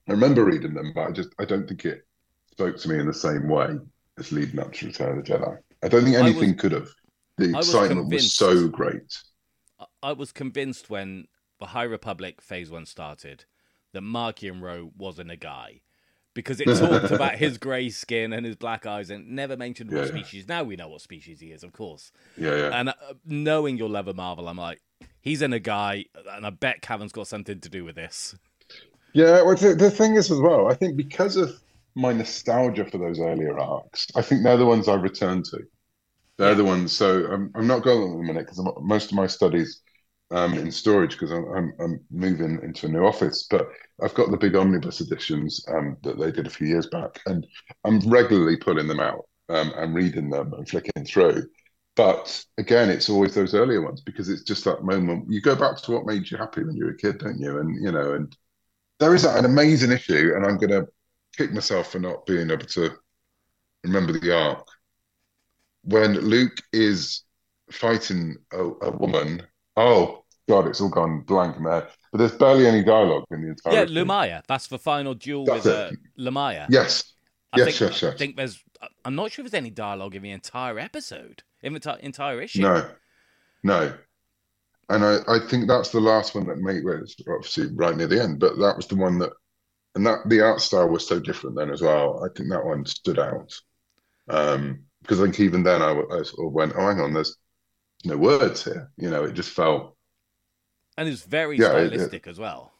I remember reading them, but I just I don't think it spoke to me in the same way as leading up to Return of the Jedi. I don't think I was- anything could have. The I was excitement was, so great. I was convinced when the High Republic Phase One started that Marchion Ro wasn't a guy because it talked about his grey skin and his black eyes and never mentioned what Yeah, yeah. species. Now we know what species he is, of course. Yeah, yeah. And uh, knowing your love of Marvel, I'm like, he's in a guy, and I bet Cavan's got something to do with this. Yeah, well, the, the thing is as well, I think because of my nostalgia for those earlier arcs, I think they're the ones I return to. They're Yeah. the ones. So I'm, I'm not going at the minute because most of my studies um, in storage because I'm, I'm, I'm moving into a new office. But I've got the big omnibus editions um, that they did a few years back, and I'm regularly pulling them out um, and reading them and flicking through. But again, it's always those earlier ones because it's just that moment. You go back to what made you happy when you were a kid, don't you? And you know, and there is an amazing issue, and I'm going to kick myself for not being able to remember the arc when Luke is fighting a, a woman. Oh God, it's all gone blank in there. But there's barely any dialogue in the entire. Yeah, thing. Lumiya. That's the final duel That's with uh. Lumiya. Yes, I yes, think, yes, yes. I think there's. I'm not sure if there's any dialogue in the entire episode, in the ti- entire issue. No, no. And I, I think that's the last one that made well, it's obviously right near the end, but that was the one that, and that the art style was so different then as well. I think that one stood out. Um, because I think even then I, I sort of went, oh, hang on, there's no words here. You know, it just felt, And it's very Yeah, it- stylistic as well.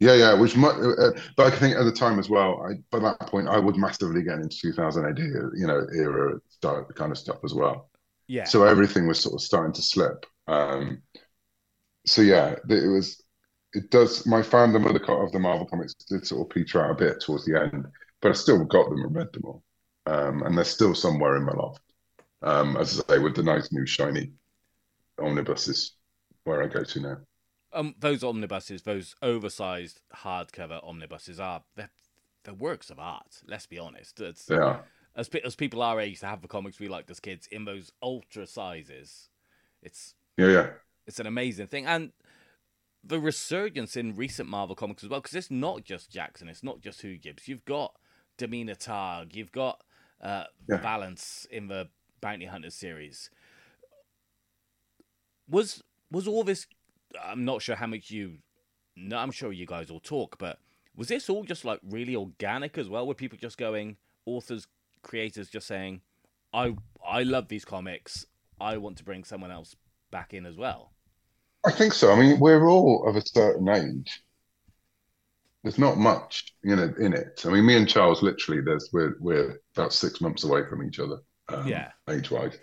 yeah, yeah, which might, uh, but I think at the time as well, I, by that point, I was massively getting into 2000 AD, you know, era style kind of stuff as well. Yeah. So everything was sort of starting to slip. Um, so yeah, it was. It does. My fandom of the of the Marvel comics did sort of peter out a bit towards the end, but I still got them and read them all, um, and they're still somewhere in my loft. Um, as I say, with the nice new shiny omnibuses, where I go to now. um, those omnibuses, those oversized hardcover omnibuses, are they're, they're works of art. Let's be honest. It's, They are. as as people our age to have the comics we liked as kids in those ultra sizes, it's Yeah, yeah, it's an amazing thing, and the resurgence in recent Marvel comics as well, because it's not just Jaxxon, it's not just Hoojibs. You've got Domina Tagge. You've got uh, Yeah. Valance in the Bounty hunter series. Was was all this? I'm not sure how much you. No, I'm sure you guys all talk, but was this all just like really organic as well? Were people just going, authors, creators, just saying, "I I love these comics. I want to bring someone else back in as well." I think so. I mean, we're all of a certain age. There's not much, you know, in it. I mean, me and Charles, literally, there's we're we're about six months away from each other, um, Yeah. age-wise,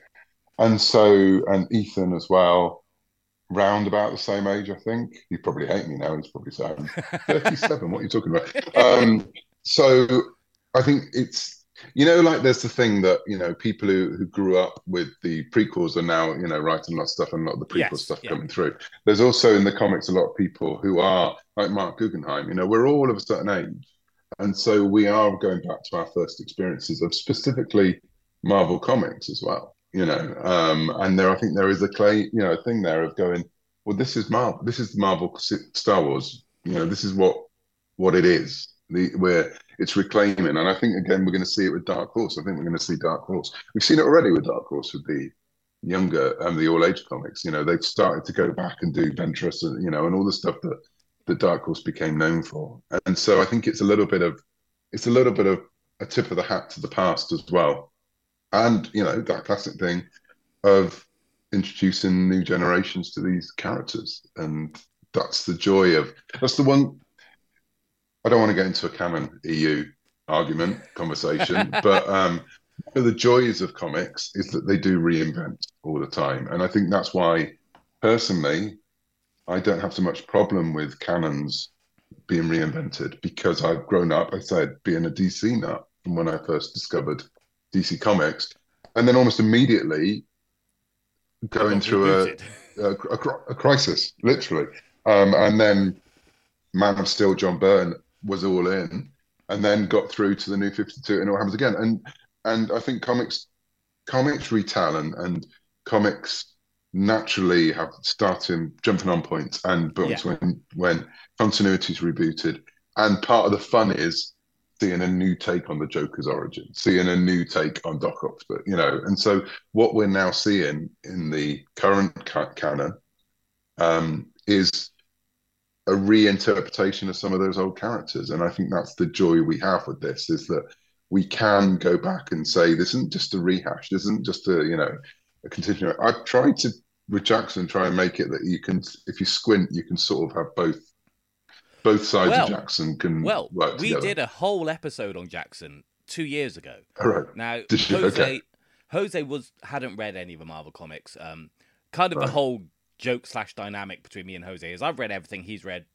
and so and Ethan as well, round about the same age, I think. You probably hate me now. He's probably saying 37. what are you talking about? Um, so I think it's you know, like there's the thing that you know people who who grew up with the prequels are now you know writing a lot of stuff and a lot of the prequel Yes, stuff yeah. coming through. There's also in the comics a lot of people who are like Marc Guggenheim. You know, we're all of a certain age, and so we are going back to our first experiences of specifically Marvel comics as well. You know, um, and there I think there is a clay, you know, a thing there of going, well, this is Marvel. This is Marvel Star Wars. You know, this is what what it is. The where it's reclaiming, and I think again we're going to see it with Dark Horse. I think we're going to see Dark Horse. We've seen it already with Dark Horse with the younger and the all age comics. You know, they've started to go back and do Ventress and you know and all the stuff that the Dark Horse became known for. And so I think it's a little bit of it's a little bit of a tip of the hat to the past as well, and you know that classic thing of introducing new generations to these characters, and that's the joy of that's the one. I don't want to get into a canon EU argument conversation, but um, the joys of comics is that they do reinvent all the time, and I think that's why, personally, I don't have so much problem with canons being reinvented because I've grown up, I said, being a DC nut from when I first discovered DC Comics, and then almost immediately going through a, a, a, a crisis, literally. Um, and then Man of Steel, John Byrne was all in, and then got through to the New Fifty Two, and it all happens again. And and I think comics, comics retell and and comics naturally have starting jumping on points and books Yeah. when when continuity is rebooted, and part of the fun is seeing a new take on the Joker's origin, seeing a new take on Doc Ock, but you know, and so what we're now seeing in the current ca- canon um, is a reinterpretation of some of those old characters, and I think that's the joy we have with this is that we can go back and say this isn't just a rehash, this isn't just a you know a continuation. I've tried to with Jaxxon try and make it that you can, if you squint, you can sort of have both both sides Well- of Jaxxon can Well, work we did a whole episode on Jaxxon two years ago. All right. Now, Jose, Okay. Jose was hadn't read any of the Marvel comics. Um, kind of the whole joke slash dynamic between me and Jose is I've read everything he's read,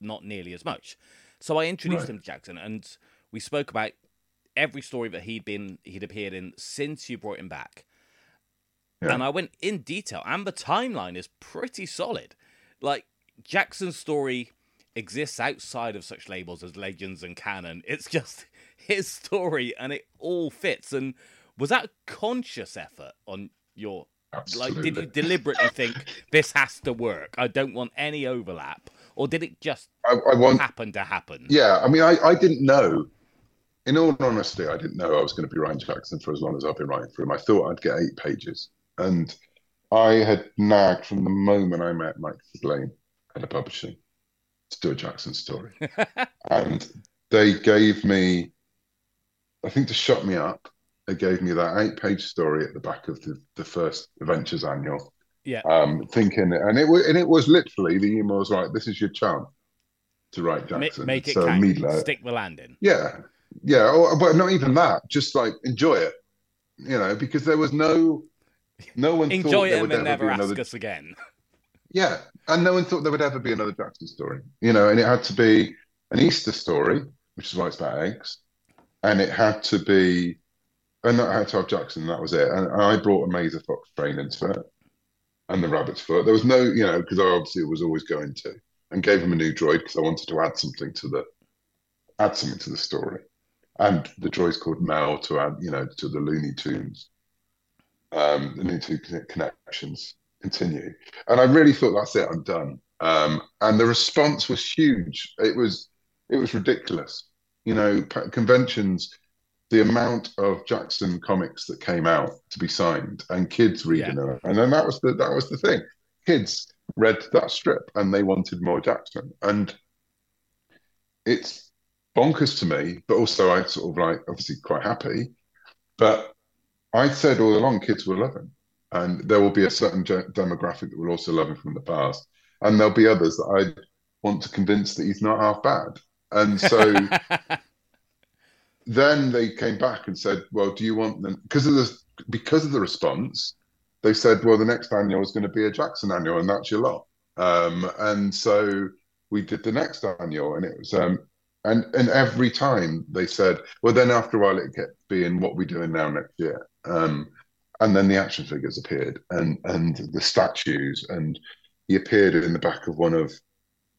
not nearly as much. So I introduced Right. him to Jaxxon, and we spoke about every story that he'd been he'd appeared in since you brought him back. Yeah. And I went in detail, and the timeline is pretty solid. Like Jaxxon's story exists outside of such labels as legends and canon. It's just his story, and it all fits. And was that a conscious effort on your like? Did you deliberately think this has to work? I don't want any overlap, or did it just I, I want happen to happen? Yeah, I mean, I, I didn't know. In all honesty, I didn't know I was going to be writing Jaxxon for as long as I've been writing for him. I thought I'd get eight pages, and I had nagged from the moment I met Mike Siglain at a publishing to do a Jaxxon story, and they gave me, I think, to shut me up. They gave me that eight-page story at the back of the, the first Adventures annual, Yeah. um, thinking, and it was, and it was literally the email was like, "This is your chance to write Jaxxon." make it so count. Meadler- Stick the landing. yeah, yeah, or, but not even that. Just like enjoy it, you know, because there was no, no one thought Enjoy it and then ever never ask another. us again. Yeah, and no one thought there would ever be another Jaxxon story, you know, and it had to be an Easter story, which is why it's about eggs, and it had to be, and that had to have Jaxxon. That was it. And, I brought a Mazer Fox train into it, and the Rabbit's Foot. There was no, you know, because I obviously was always going to, and gave him a new droid because I wanted to add something to the, add something to the story. And the droid's called Mel to add, you know, to the Looney Tunes, um, the Looney Tunes connections continue. And I really thought that's it, I'm done. Um, and the response was huge. It was, it was ridiculous. You know, conventions, the amount of Jaxxon comics that came out to be signed and kids reading them, and then that was the that was the thing. Kids read that strip and they wanted more Jaxxon, and it's bonkers to me. But also, I sort of like obviously quite happy. But I said all along, kids will love him, and there will be a certain ge- demographic that will also love him from the past, and there'll be others that I want to convince that he's not half bad. And so then they came back and said, "Well, do you want them?" Because of the because of the response, they said, "Well, the next annual is going to be a Jaxxon annual, and that's your lot." Um, and so we did the next annual, and it was um, and and every time they said, "Well, then after a while it gets being what we're doing now next year." Um, and then the action figures appeared, and and the statues, and he appeared in the back of one of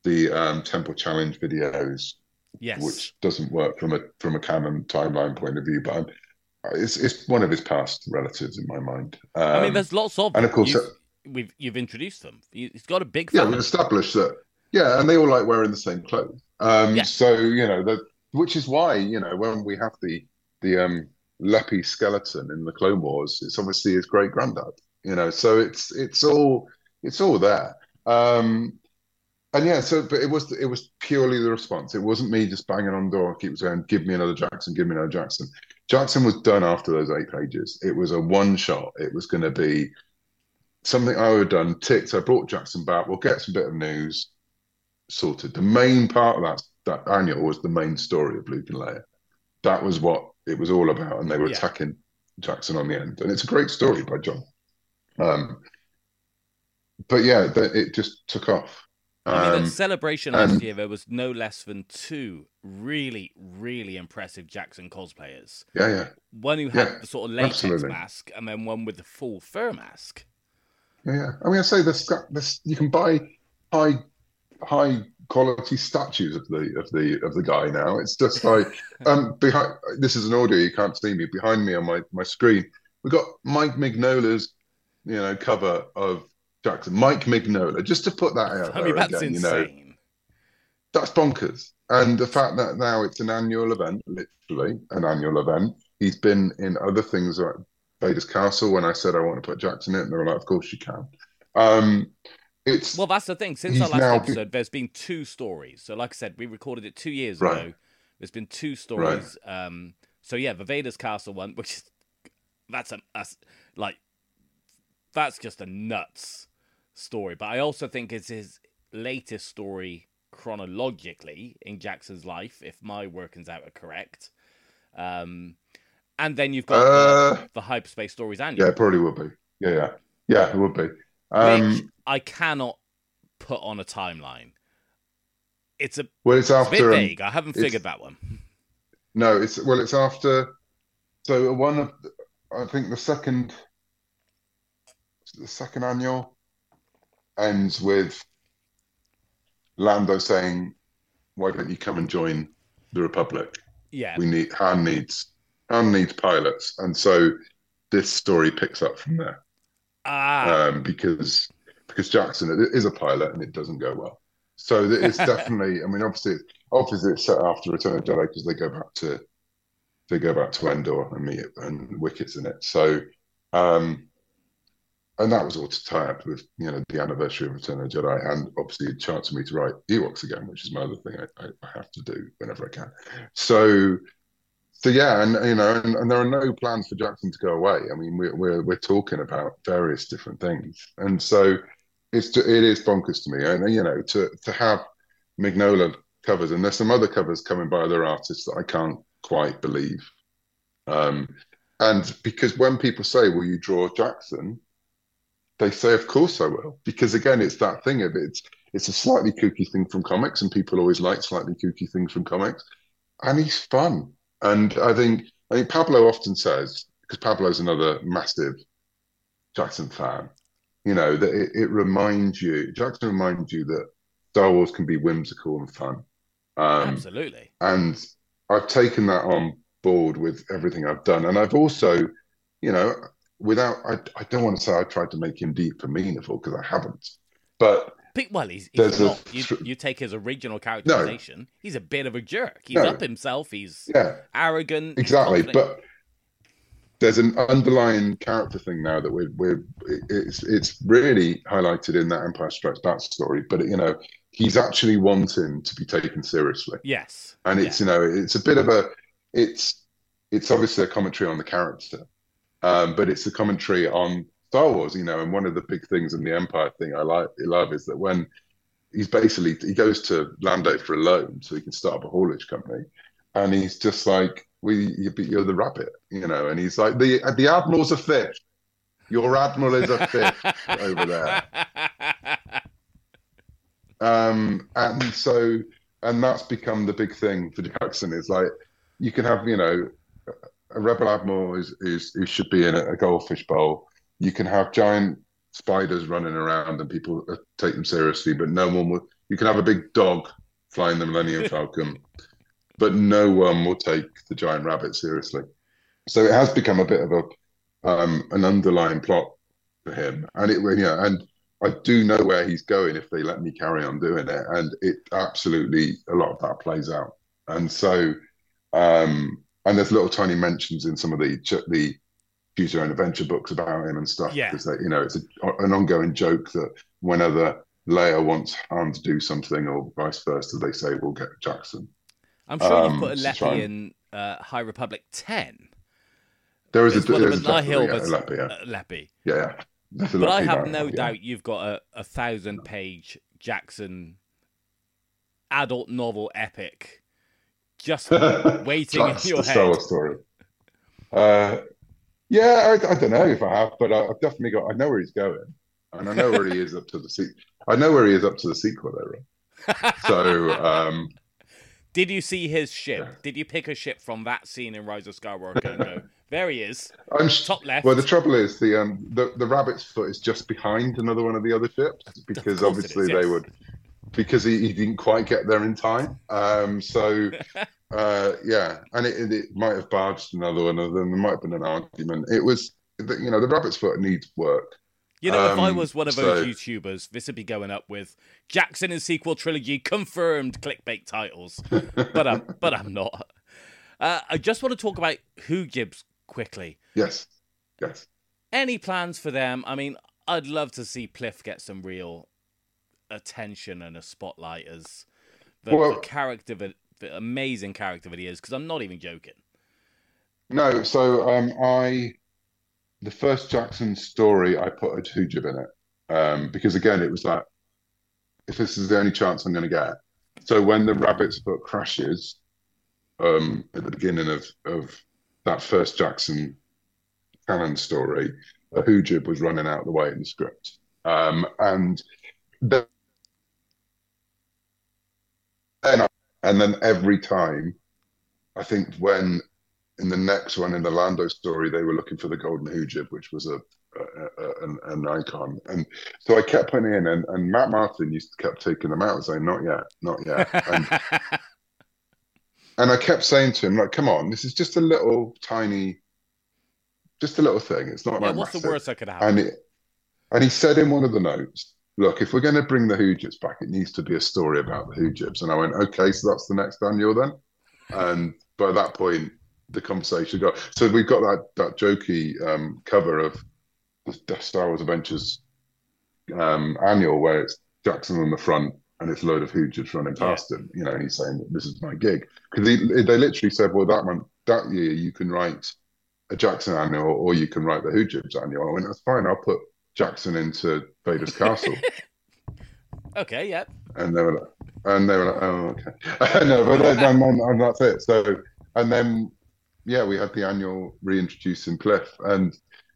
the um, Temple Challenge videos Yes. which doesn't work from a from a canon timeline point of view. But I'm, it's it's one of his past relatives in my mind. Um, I mean, there's lots of and of course, You've, uh, we've you've introduced them. He's got a big yeah, we've established that. Yeah, and they all like wearing the same clothes. Um, Yeah. So you know that, which is why you know when we have the the um Lepi skeleton in the Clone Wars, it's obviously his great granddad. You know, so it's it's all it's all there. Um, and yeah, so but it was it was purely the response. It wasn't me just banging on the door, keep saying, "Give me another Jaxxon, give me another Jaxxon." Jaxxon was done after those eight pages. It was a one shot. It was going to be something I would have done. Ticked. I brought Jaxxon back. We'll get some bit of news sorted. The main part of that that annual was the main story of Luke and Leia. That was what it was all about, and they were Yeah. attacking Jaxxon on the end. And it's a great story by John. Um, but yeah, the, it just took off. I mean, Um, at Celebration last and- year, there was no less than two really, really impressive Jaxxon cosplayers. yeah, yeah. One who had Yeah, the sort of latex absolutely. mask, and then one with the full fur mask. Yeah, yeah. I mean, I say this, this you can buy high, high quality statues of the of the of the guy now. It's just like um behind. This is an audio you can't see me behind me on my my screen. We've got Mike Mignola's, you know, cover of Jaxxon. Mike Mignola, just to put that out I mean, there that's again, you know, that's bonkers. And the fact that now it's an annual event, literally an annual event. He's been in other things like Vader's Castle. When I said I want to put Jaxxon in it, and they were like, "Of course you can." Um, it's Well, that's the thing. Since our last episode, there's been two stories. So, like I said, we recorded it two years Right. ago. There's been two stories. Um, so yeah, the Vader's Castle one, which is that's a that's like that's just a nuts story. But I also think it's his latest story chronologically in Jaxxon's life, if my workings out are correct. Um, and then you've got Uh, the, the hyperspace stories annual. yeah, it probably would be. Yeah, yeah, yeah, it would be. Um, which I cannot put on a timeline. It's a, well, it's it's a after. bit um. I haven't figured that one. No, it's well, it's after. So one of, I think the second, the second annual ends with Lando saying, "Why don't you come and join the Republic? Yeah, We need Han needs Han needs pilots." And so this story picks up from there, ah, um, because because Jaxxon is a pilot and it doesn't go well. So it's definitely. I mean, obviously, obviously it's set after Return of the Jedi because they go back to they go back to Endor and meet and Wicket's in it. So, um, and that was all to tie up with you know the anniversary of Return of the Jedi, and obviously a chance for me to write Ewoks again, which is my other thing I, I have to do whenever I can. So, so yeah, and you know, and, and there are no plans for Jaxxon to go away. I mean, we're we're we're talking about various different things, and so it's it is bonkers to me, and you know, to to have Mignola covers, and there's some other covers coming by other artists that I can't quite believe. Um, and because when people say, "Will you draw Jaxxon?" they say, "Of course I will," because again, it's that thing of it's it's a slightly kooky thing from comics, and people always like slightly kooky things from comics, and he's fun. And I think I think Pablo often says because Pablo's another massive Jaxxon fan. You know that it, it reminds you Jaxxon reminds you that Star Wars can be whimsical and fun. Um, absolutely. and I've taken that on board with everything I've done. And I've also, you know, without, I, I don't want to say I tried to make him deep and meaningful because I haven't, but well, he's, he's a not. You, you take his original characterization. He's a bit of a jerk. He's No. up himself. He's Yeah, arrogant. exactly. But there's an underlying character thing now that we're we're it's it's really highlighted in that Empire Strikes Back story. But you know, he's actually wanting to be taken seriously, yes, and it's you know it's a bit of a it's it's obviously a commentary on the character, um, but it's a commentary on Star Wars. You know, and one of the big things in the Empire thing I like I love is that when he's basically he goes to Lando for a loan so he can start up a haulage company, and he's just like, "We, you're the rabbit," you know, and he's like, "the the admiral's a fish. Your admiral is a fish over there." Um, and so, and that's become the big thing for Jaxxon. Is like you can have, you know, a rebel admiral is is who should be in a, a goldfish bowl. You can have giant spiders running around and people uh, take them seriously, but no one will. You can have a big dog flying the Millennium Falcon, but no one will take the giant rabbit seriously. So it has become a bit of a um, an underlying plot for him, and it yeah, and I do know where he's going if they let me carry on doing it, and it absolutely a lot of that plays out, and so um, and there's little tiny mentions in some of the the choose your own adventure books about him and stuff Yeah. because you know it's a, an ongoing joke that whenever Leia wants Han to do something or vice versa, they say we'll get Jaxxon. I'm sure um, you put a Lepi in uh, High Republic 10. There is It's a one of there's the Nihil, a Lepi, yeah. uh, Lepi. yeah, yeah. A But I have no yeah. doubt you've got a, a thousand page Jaxxon adult novel epic just waiting in your the Star. Wars story. Uh, yeah, I, I don't know if I have, but I, I've definitely got. I know where he's going, and I know where he is up to the se- I know where he is up to the sequel, though. Right? So, um, Did you see his ship? Did you pick a ship from that scene in Rise of Skywalker and go, there he is, I'm top left? well. The trouble is the um the, the rabbit's foot is just behind another one of the other ships because obviously is, they would because he, he didn't quite get there in time. Um, so uh, yeah, and it, it might have barged another one of them. There might have been an argument. It was you know the rabbit's foot needs work. You know, if I Um, was one of those so- YouTubers, this would be going up with Jaxxon and sequel trilogy confirmed clickbait titles. but I'm, but I'm not. Uh, I just want to talk about Hoojibs quickly. Yes, yes. Any plans for them? I mean, I'd love to see Pliff get some real attention and a spotlight as the, Well- the character, that, amazing character that he is. Because I'm not even joking. No, so um, I the first Jaxxon story I put a Hoojib in it um, because again it was like if this is the only chance I'm going to get. So when the rabbit's foot crashes um, at the beginning of of that first Jaxxon canon story, a Hoojib was running out of the way in the script, um, and then then and then every time, I think when in the next one in the Lando story, they were looking for the golden Hoojib, which was a, a, a an, an icon, and so I kept putting in, and, and Matt Martin used to kept taking them out saying, "Not yet, not yet," and, and I kept saying to him, "Like, come on, this is just a little tiny, just a little thing. It's not yeah, like what's the worst that could happen? And it, and he said in one of the notes, "Look, if we're going to bring the Hoojibs back, it needs to be a story about the Hoojibs." And I went, "Okay, so that's the next annual then." And by that point, the conversation got so we've got that that jokey um, cover of the Star Wars Adventures um, annual where it's Jaxxon on the front and it's a load of Hoojibs running past him. You know, and he's saying, "This is my gig," because they literally said, "Well, that month, that year, you can write." A Jaxxon annual, or you can write the Hoojibs annual. I went, that's fine. I'll put Jaxxon into Vader's castle. okay, yeah. And they were like, and they were like, oh, okay. no, but then, and, then- and that's it. So, and then, yeah, we had the annual reintroducing Pliff. And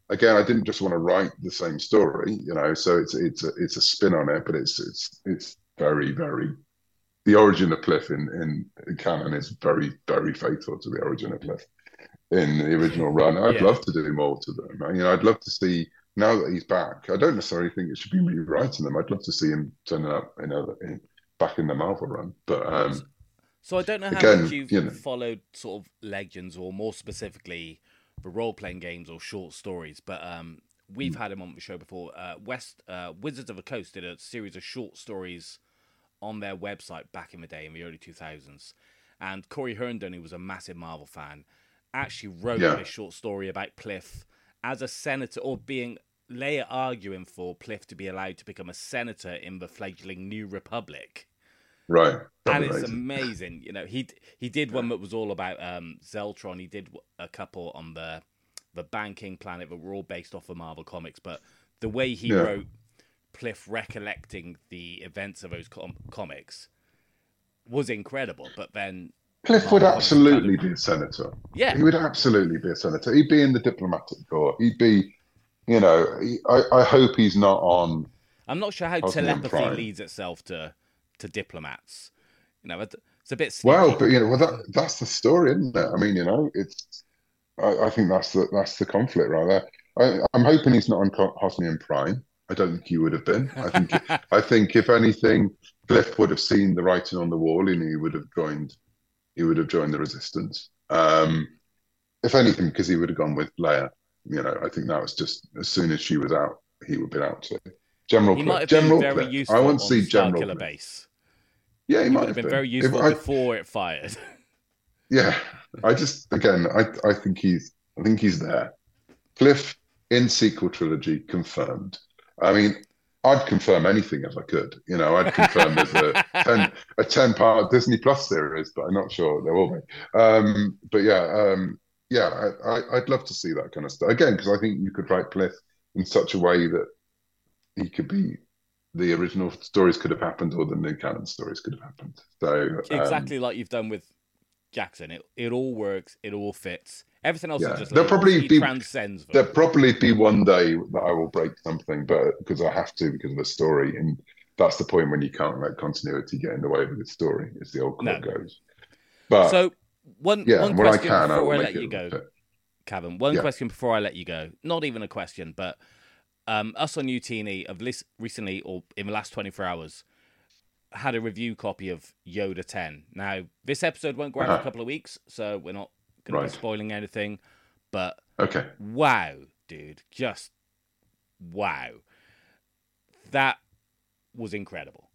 again, I didn't just want to write the same story, you know, so it's, it's, a, it's a spin on it, but it's, it's, it's very, very, the origin of Pliff in, in, in canon is very, very faithful to the origin of Pliff in the original run. I'd Yeah. love to do more to them. You know, I'd love to see now that he's back. I don't necessarily think it should be me writing them. I'd love to see him turning up in other in, back in the Marvel run. But um, So I don't know how Again, much you've you know. followed sort of Legends or more specifically the role playing games or short stories, but um, we've had him on the show before. Uh, West uh, Wizards of the Coast did a series of short stories on their website back in the day in the early 2000s. And Cory Herndon, who was a massive Marvel fan, actually wrote Yeah. this short story about Pliff as a senator, or being Leia arguing for Pliff to be allowed to become a senator in the fledgling New Republic Right. and it's amazing. amazing. You know, he he did one that was all about um, Zeltron. He did a couple on the the banking planet that were all based off of Marvel comics. But the way he Yeah. wrote Pliff recollecting the events of those com- comics was incredible. But then, Pliff would Marvel comics kind of- absolutely be a senator. yeah, He would absolutely be a senator. He'd be in the diplomatic corps. He'd be, you know, I, I hope he's not on. I'm not sure how telepathy leads itself to to diplomats. You know, it's a bit. Sneaky. Well, but you know, well, that that's the story, isn't it? I mean, you know, it's. I, I think that's the that's the conflict right there. I, I'm hoping he's not on Hosnian Prime. I don't think he would have been. I think I think if anything, Pliff would have seen the writing on the wall and he would have joined. He would have joined the resistance. Um, if anything, because he would have gone with Leia. You know, I think that was just as soon as she was out, he would been out too. General he Pliff. might have General been very Pliff. useful I want to see General Killer Pliff. Base. Yeah, he, He might have have been been. very useful I- before it fired. Yeah, I just again, I I think he's I think he's there. Pliff in sequel trilogy confirmed. I mean, I'd confirm anything if I could. You know, I'd confirm there's a ten a ten part Disney Plus series, but I'm not sure there will be. Um, but yeah, um, yeah, I, I, I'd love to see that kind of stuff again because I think you could write Pliff in such a way that he could be. The original stories could have happened, or the new canon stories could have happened. So um, exactly like you've done with Jaxxon. It it all works. It all fits. Everything else Yeah. is just There'll probably be- transcends them. There'll probably be one day that I will break something, but because I have to because of the story, and that's the point when you can't let continuity get in the way of the story, as the old quote No. goes. But so one yeah, one when I question can, before will I, let you go, fit. Cavan. One Yeah. question before I let you go. Not even a question, but um, us on Youtini have lis- recently, or in the last twenty four hours, had a review copy of Yoda Ten. Now this episode won't go out for a Uh-huh. couple of weeks, so we're not going to Right. be spoiling anything. But Okay, wow, dude, just wow, that was incredible.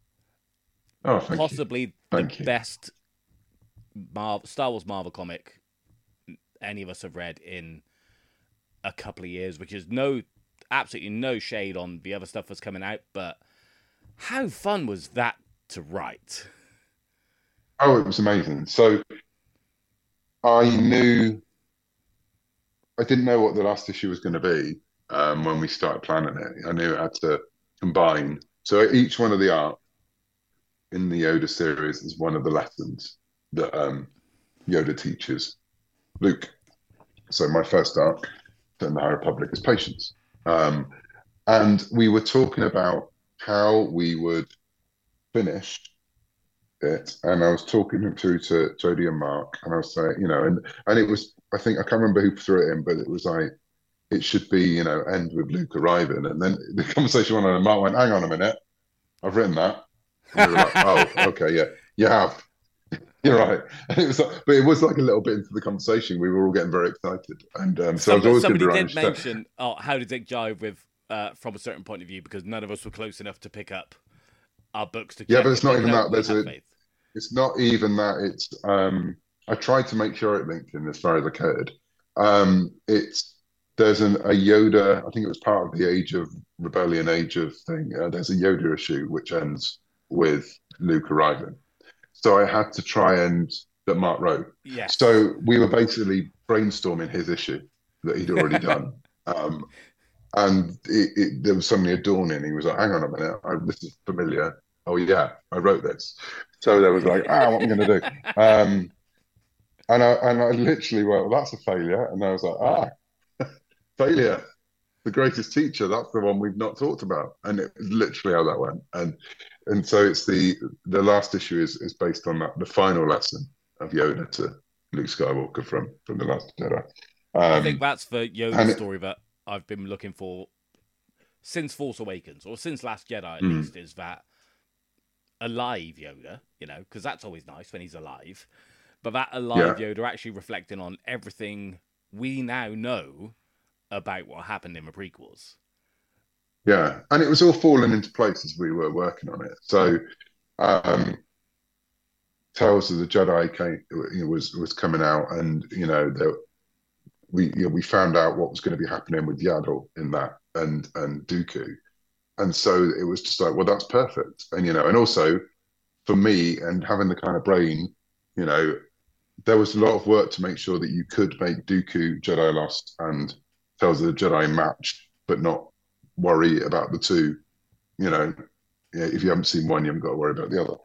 oh, possibly the you. best Marvel, Star Wars Marvel comic any of us have read in a couple of years, which is no absolutely no shade on the other stuff that's coming out, but how fun was that to write? Oh, it was amazing. So I knew I didn't know what the last issue was going to be um, when we started planning it. I knew it had to combine. So each one of the art in the Yoda series is one of the lessons that um, Yoda teaches Luke. So my first arc in the High Republic is patience. Um, and we were talking about how we would finish it, and I was talking it through to Jodie and Mark, and I was saying, you know, and and it was, I think I can't remember who threw it in, but it was like it should be, you know, end with Luke arriving, and then the conversation went on, and Mark went, "Hang on a minute, I've written that." We like, "Oh, okay, yeah, you have." You're right, and it was, like, but it was like a little bit into the conversation. We were all getting very excited, and um, so I was Somebody, always somebody did mention, oh, how did it jive with uh, from a certain point of view? Because none of us were close enough to pick up our books to. Yeah, but it's not even that. There's a- faith. It's not even that. It's um, I tried to make sure it linked in as far as I could. Um, it's there's an a Yoda. I think it was part of the Age of Rebellion, Age of thing. Uh, there's a Yoda issue which ends with Luke arriving. So I had to try and that Mark wrote. Yes. So we were basically brainstorming his issue that he'd already done. Um, and it, it, there was suddenly a dawning. He was like, hang on a minute, I, this is familiar. Oh, yeah, I wrote this. So there was like, ah, what am I going to do? Um, and, I, and I literally went, well, that's a failure. And I was like, ah, failure. The greatest teacher, that's the one we've not talked about. And it was literally how that went. And and so it's the the last issue is, is based on that, the final lesson of Yoda to Luke Skywalker from from the Last Jedi. I Um, think that's the Yoda and it- story that I've been looking for since Force Awakens, or since Last Jedi at Mm. least, is that alive Yoda, you know, because that's always nice when he's alive. But that alive Yoda actually reflecting on everything we now know about what happened in the prequels. yeah, and it was all falling into place as we were working on it. So, um, Tales of the Jedi came, was was coming out, and you know, there, we you know, we found out what was going to be happening with Yaddle in that, and and Dooku, and so it was just like, well, that's perfect, and you know, and also for me, and having the kind of brain, you know, there was a lot of work to make sure that you could make Dooku Jedi Lost and Tales of the Jedi match, but not worry about the two. You know, if you haven't seen one, you haven't got to worry about the other.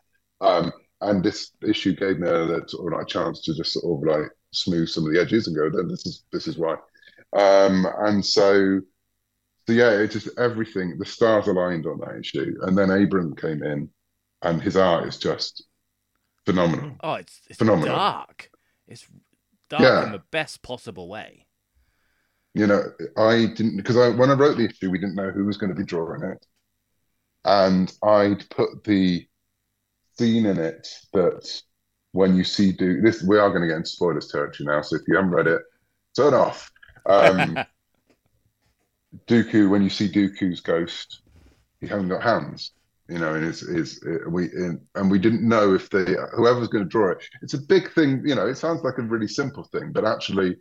Um, and this issue gave me a sort of like a chance to just sort of like smooth some of the edges and go, then this is this is why. Um, and so, so yeah, it just everything. The stars aligned on that issue, and then Abram came in, and his art is just phenomenal. Oh, it's, it's Phenomenal. dark. It's dark Yeah. in the best possible way. You know, I didn't because I when I wrote the issue, we didn't know who was going to be drawing it, and I'd put the scene in it that when you see do this, we are going to get into spoilers territory now. So if you haven't read it, turn off. Um, Dooku, when you see Dooku's ghost, he hasn't got hands. You know, and it's is we in, and we didn't know if they whoever's going to draw it. It's a big thing. You know, it sounds like a really simple thing, but actually,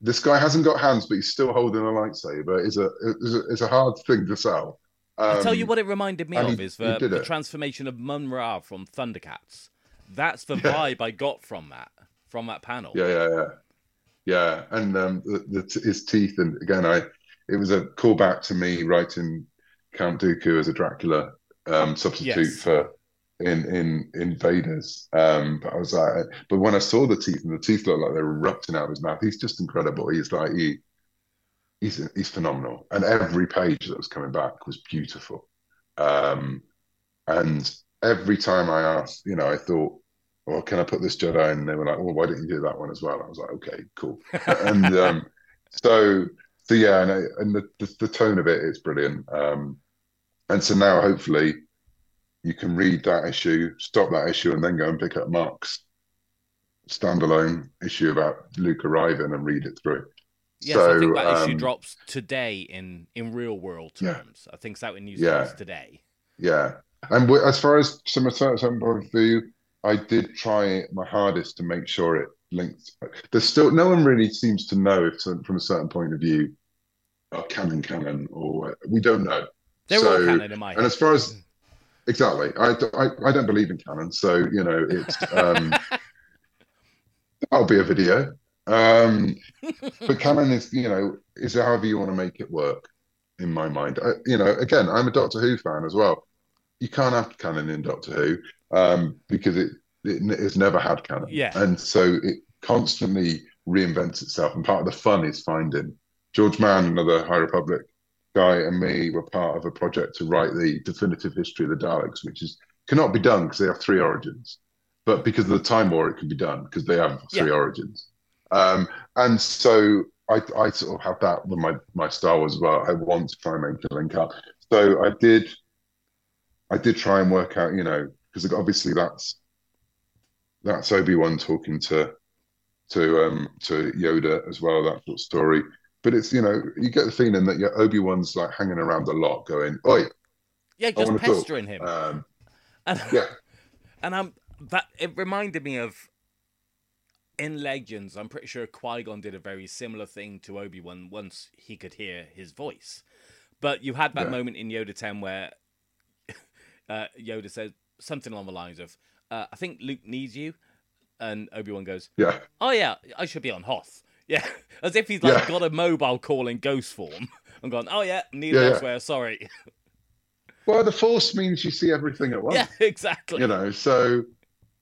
this guy hasn't got hands, but he's still holding a lightsaber. is a is a, a hard thing to sell. I'll tell you Um, what it reminded me of he- is the, the transformation of Mumm-Ra from Thundercats. That's the vibe I got from that from that panel. Yeah, yeah, yeah, yeah. And um, the, the, his teeth, and again, I it was a callback to me writing Count Dooku as a Dracula um, substitute Yes. for in in Invaders. Um, but I was like, but when I saw the teeth, and the teeth looked like they were erupting out of his mouth, he's just incredible. He's like he. He's he's phenomenal, and every page that was coming back was beautiful. Um, and every time I asked, you know, I thought, well, can I put this Jedi in? And they were like, well, why didn't you do that one as well? I was like, okay, cool. and um, so, so yeah, and, I, and the, the the tone of it is brilliant. Um, and so now, hopefully, you can read that issue, stop that issue, and then go and pick up Mark's standalone issue about Luke arriving and read it through. Yes, I think So, that issue um, drops today in in real world Yeah. terms. I think it's out in New Yeah. Zealand today. Yeah, and w- as far as some of some point of view, I did try my hardest to make sure it linked. There's still no one really seems to know if from a certain point of view, are canon canon or we don't know. They're So- all canon in my And head. as far as exactly, I, I I don't believe in canon, so you know it's um, that'll be a video. Um, but canon is you know is however you want to make it work. In my mind, I, you know, again, I'm a Doctor Who fan as well. You can't have canon in Doctor Who um, because it, it it's never had canon, Yeah. and so it constantly reinvents itself. And part of the fun is finding George Mann, another High Republic guy, and me were part of a project to write the definitive history of the Daleks, which is cannot be done because they have three origins, but because of the Time War, it can be done because they have three Yeah. origins. Um, and so I, I sort of have that with my my Star Wars as well. I want to try and make the link up. So I did, I did try and work out, you know, because obviously that's that's Obi Wan talking to to um to Yoda as well. That sort of story. But it's you know you get the feeling that your Obi Wan's like hanging around a lot, going, "Oi, Yeah, just to talk." pestering him. Um, and yeah, and um, that it reminded me of in Legends. I'm pretty sure Qui Gon did a very similar thing to Obi Wan once he could hear his voice. But you had that Yeah. moment in Yoda 10 where uh, Yoda says something along the lines of, uh, "I think Luke needs you," and Obi Wan goes, yeah, "Oh yeah, I should be on Hoth." Yeah, as if he's like Yeah. got a mobile call in ghost form and gone, "Oh yeah, need Yeah, yeah. elsewhere." Sorry. Well, the Force means you see everything at once. yeah, exactly. you know so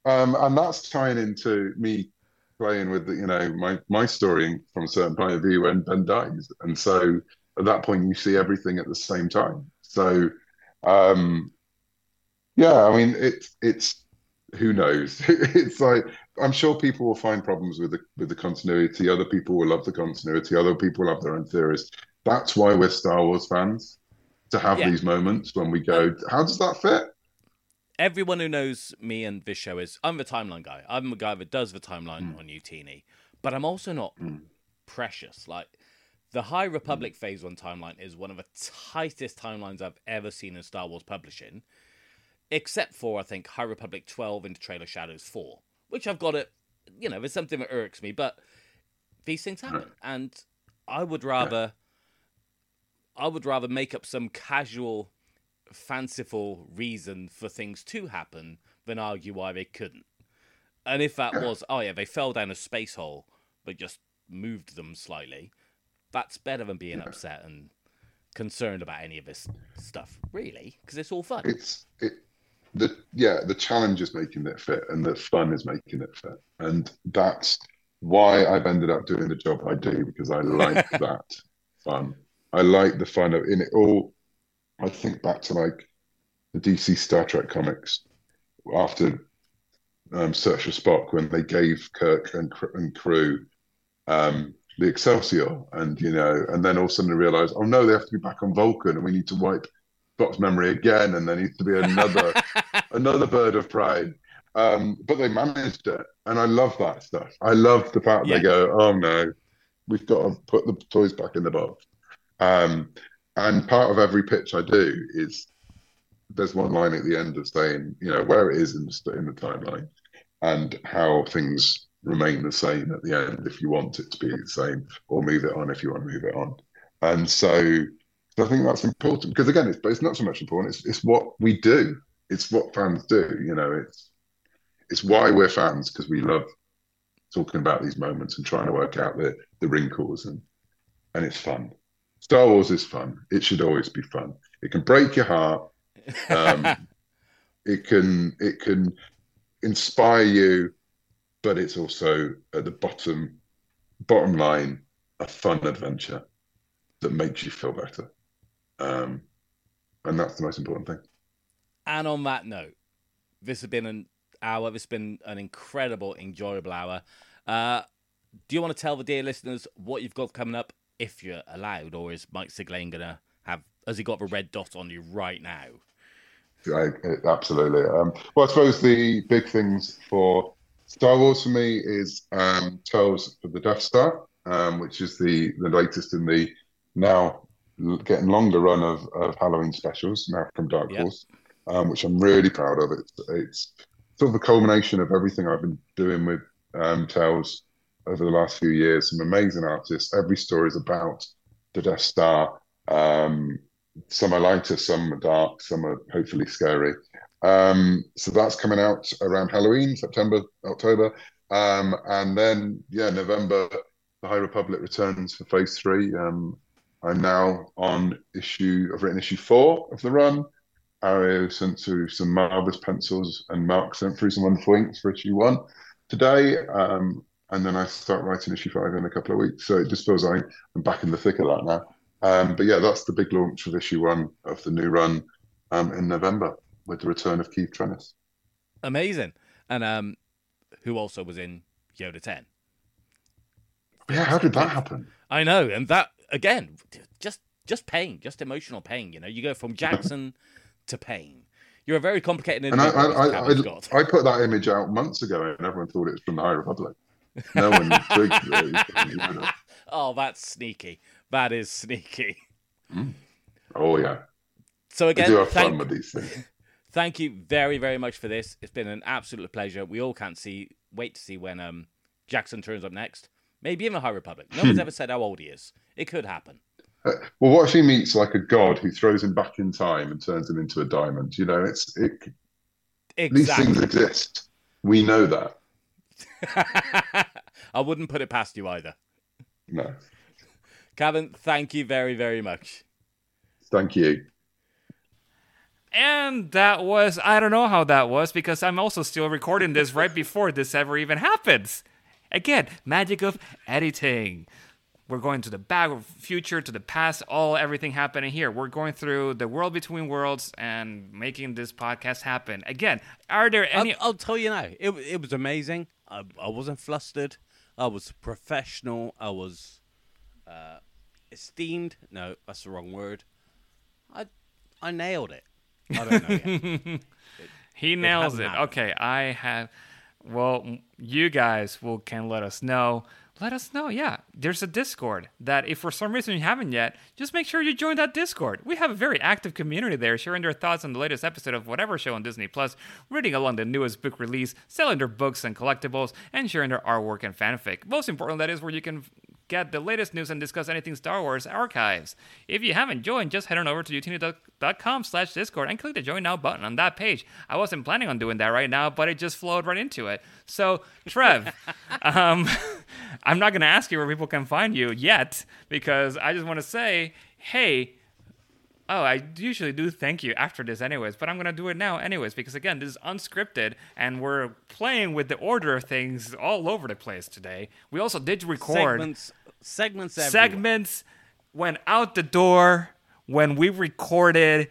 um and that's tying into me playing with you know my my story from a certain point of view when Ben dies and so at that point you see everything at the same time so um yeah I mean it's it's who knows it's like I'm sure people will find problems with the with the continuity other people will love the continuity other people will have their own theories that's why we're Star Wars fans to have Yeah. these moments when we go how does that fit everyone who knows me and this show is I'm the timeline guy. I'm the guy that does the timeline Hmm. on Youtini, but I'm also not Mm. precious. Like The High Republic Phase 1 timeline is one of the tightest timelines I've ever seen in Star Wars publishing, except for, I think, High Republic 12 into Trail of Shadows 4, which I've got it, you know, there's something that irks me, but these things happen. And I would rather. I would rather make up some casual, fanciful reason for things to happen than argue why they couldn't. And if that was, oh yeah, they fell down a space hole, but just moved them slightly, that's better than being upset and concerned about any of this stuff, really, because it's all fun. It's it the yeah the challenge is making it fit, and the fun is making it fit, and that's why I've ended up doing the job I do because I like that fun. I like the fun of in it all. I think back to like the DC Star Trek comics after um, Search for Spock when they gave Kirk and, and crew um, the Excelsior, and you know, and then all of a sudden they realize, oh no, they have to be back on Vulcan, and we need to wipe Spock's memory again, and there needs to be another another bird of prey. Um, but they managed it, and I love that stuff. I love the fact Yeah. they go, oh no, we've got to put the toys back in the box. Um, and part of every pitch I do is there's one line at the end of saying, you know, where it is in the, in the timeline and how things remain the same at the end if you want it to be the same, or move it on if you want to move it on. And so, so I think that's important because again, it's but it's not so much important. It's it's what we do. It's what fans do. You know, it's it's why we're fans because we love talking about these moments and trying to work out the the wrinkles and and it's fun. Star Wars is fun. It should always be fun. It can break your heart. Um, it can it can inspire you, but it's also at the bottom bottom line a fun adventure that makes you feel better. Um, and that's the most important thing. And on that note, this has been an hour. This has been an incredible, enjoyable hour. Uh, do you want to tell the dear listeners what you've got coming up, if you're allowed, or is Mike Siglain gonna have? Has he got the red dot on you right now? I, absolutely. Um, well, I suppose the big things for Star Wars for me is um, Tales of the Death Star, um, which is the the latest in the now getting longer run of, of Halloween specials now from Dark Yep. Horse, um, which I'm really proud of. It's it's sort of the culmination of everything I've been doing with um, Tales over the last few years. Some amazing artists. Every story is about the Death Star. Um, some are lighter, some are dark, some are hopefully scary. Um, so that's coming out around Halloween, September, October. Um, and then, yeah, November, the High Republic returns for phase three. Um, I'm now on issue, I've written issue four of the run. Ario sent through some marvelous pencils, and Mark sent through some wonderful inks for issue one today. Um, and then I start writing issue five in a couple of weeks. So it just feels like I'm back in the thick of that now. Um, but yeah, that's the big launch of issue one of the new run um, in November with the return of Keeve Trennis. Amazing. And um, who also was in Yoda Ten? Yeah, how did that happen? I know, and that again, just just pain, just emotional pain. You know, you go from Jaxxon to pain. You're a very complicated And I. I, I, I, I put that image out months ago, and everyone thought it was from the High Republic. No one twigged that it was from Yoda. Oh, that's sneaky. That is sneaky. Oh yeah, So I again, do have thank, fun with these things. thank you very, very much for this. It's been an absolute pleasure. We all can't see wait to see when um Jaxxon turns up next. Maybe in the High Republic. No Hmm. one's ever said how old he is. It could happen. Uh, well, what if he meets like a god who throws him back in time and turns him into a diamond? You know, it's it, these things exist. We know that. I wouldn't put it past you either. No, Cavan, thank you very, very much. thank you. And that was, I don't know how that was because I'm also still recording this right before this ever even happens. Again, magic of editing. We're going to the back, of future, to the past, all everything happening here. We're going through the world between worlds and making this podcast happen. Again, are there any? I'll, I'll tell you now. It, it was amazing. I, I wasn't flustered. I was professional. I was uh, esteemed. No, that's the wrong word. I I nailed it. I don't know yet. He nails hasn't it. Okay, I have. Well, you guys will can let us know let us know. Yeah, there's a Discord that if for some reason you haven't yet, just make sure you join that Discord. We have a very active community there, sharing their thoughts on the latest episode of whatever show on Disney Plus, reading along the newest book release, selling their books and collectibles, and sharing their artwork and fanfic. Most important, that is where you can get the latest news and discuss anything Star Wars archives. If you haven't joined, just head on over to youtini.com slash discord and click the join now button on that page. I wasn't planning on doing that right now, but it just flowed right into it. So, Trev, um, I'm not going to ask you where people can find you yet because I just want to say, hey, Oh, I usually do thank you after this, anyways, but I'm gonna do it now, anyways, because again, this is unscripted and we're playing with the order of things all over the place today. We also did record Segments, segments, everywhere. segments went out the door when we recorded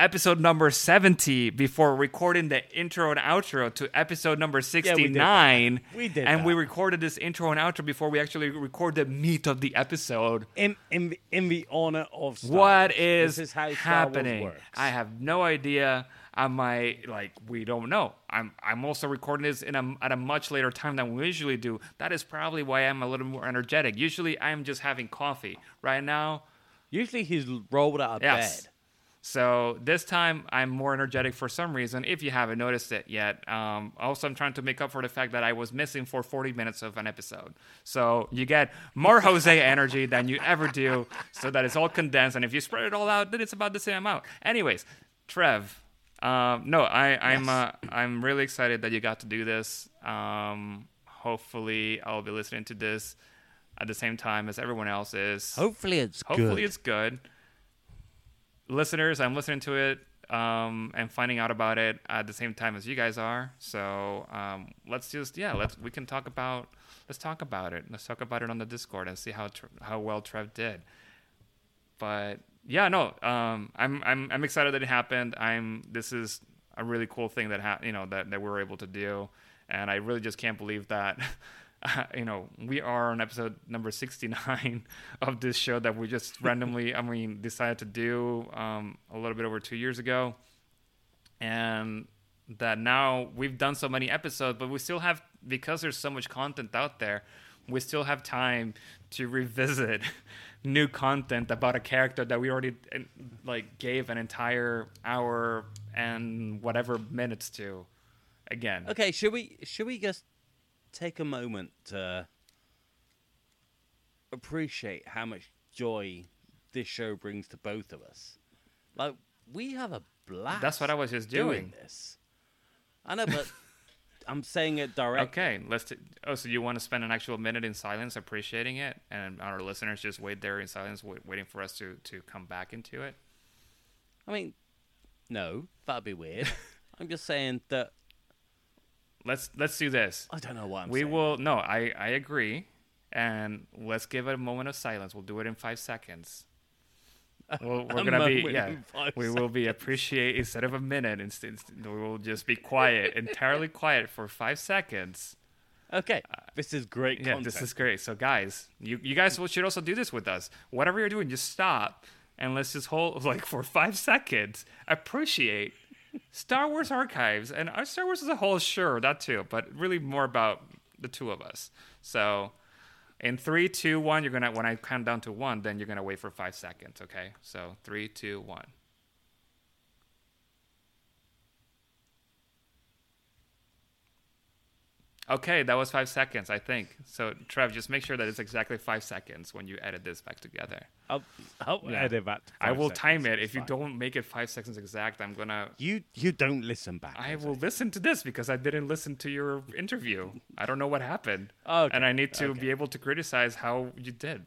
episode number 70 before recording the intro and outro to episode number we did 69 We did and we recorded this intro and outro before we actually record the meat of the episode. In in the- in the honor of Star what is, is how Star Wars happening? i have no idea. I might like we don't know. I'm i'm also recording this in a, at a much later time than we usually do. That is probably why i'm a little more energetic. Usually i'm just having coffee. Right now Usually he's rolled out of Yes. bed. So this time I'm more energetic for some reason. If you haven't noticed it yet, um, also I'm trying to make up for the fact that I was missing for 40 minutes of an episode. So you get more Jose energy than you ever do, so that it's all condensed. And if you spread it all out, then it's about the same amount. Anyways, Trev. Um, no, I, I'm uh, I'm really excited that you got to do this. Um, hopefully, I'll be listening to this at the same time as everyone else is. Hopefully it's Hopefully good. it's good. Listeners, I'm listening to it um, and finding out about it at the same time as you guys are. So um, let's just yeah, let's we can talk about let's talk about it. Let's talk about it on the Discord and see how how well Trev did. But yeah, no, um, I'm I'm I'm excited that it happened. I'm this is a really cool thing that ha- you know that that we were able to do, and I really just can't believe that. you know, we are on episode number 69 of this show that we just randomly, I mean, decided to do um, a little bit over two years ago. And that now we've done so many episodes, but we still have, because there's so much content out there, we still have time to revisit new content about a character that we already uh, like gave an entire hour and whatever minutes to again. Okay, should we should we just take a moment to appreciate how much joy this show brings to both of us? Like we have a blast. That's what I was just doing. this. I know, but I'm saying it directly. Okay, let's. T- oh, so you want to spend an actual minute in silence, appreciating it, and our listeners just wait there in silence, wait, waiting for us to to come back into it. I mean, no, that'd be weird. I'm just saying that Let's let's do this. I don't know what I'm we saying. will. No, I I agree, and let's give it a moment of silence. We'll do it in five seconds. We'll, we're A gonna be yeah. We will be appreciate instead of a minute. Instead, we will just be quiet, entirely quiet for five seconds. Okay, uh, this is great Yeah, content. this is great. So, guys, you you guys should also do this with us. Whatever you're doing, just stop and let's just hold like for five seconds. Appreciate Star Wars archives and our Star Wars as a whole. Sure, that too, but really more about the two of us. So, in three, two, one, you're gonna when I count down to one, then you're gonna wait for five seconds. Okay, so three, two, one. Okay, that was five seconds, I think. So, Trev, just make sure that it's exactly five seconds when you edit this back together. I'll, I'll Yeah. edit that. I will seconds, time it. it's If you fine. don't make it five seconds exact, I'm gonna. you you don't listen back. I Jose. will listen to this because I didn't listen to your interview. I don't know what happened, Okay, and I need to okay. be able to criticize how you did.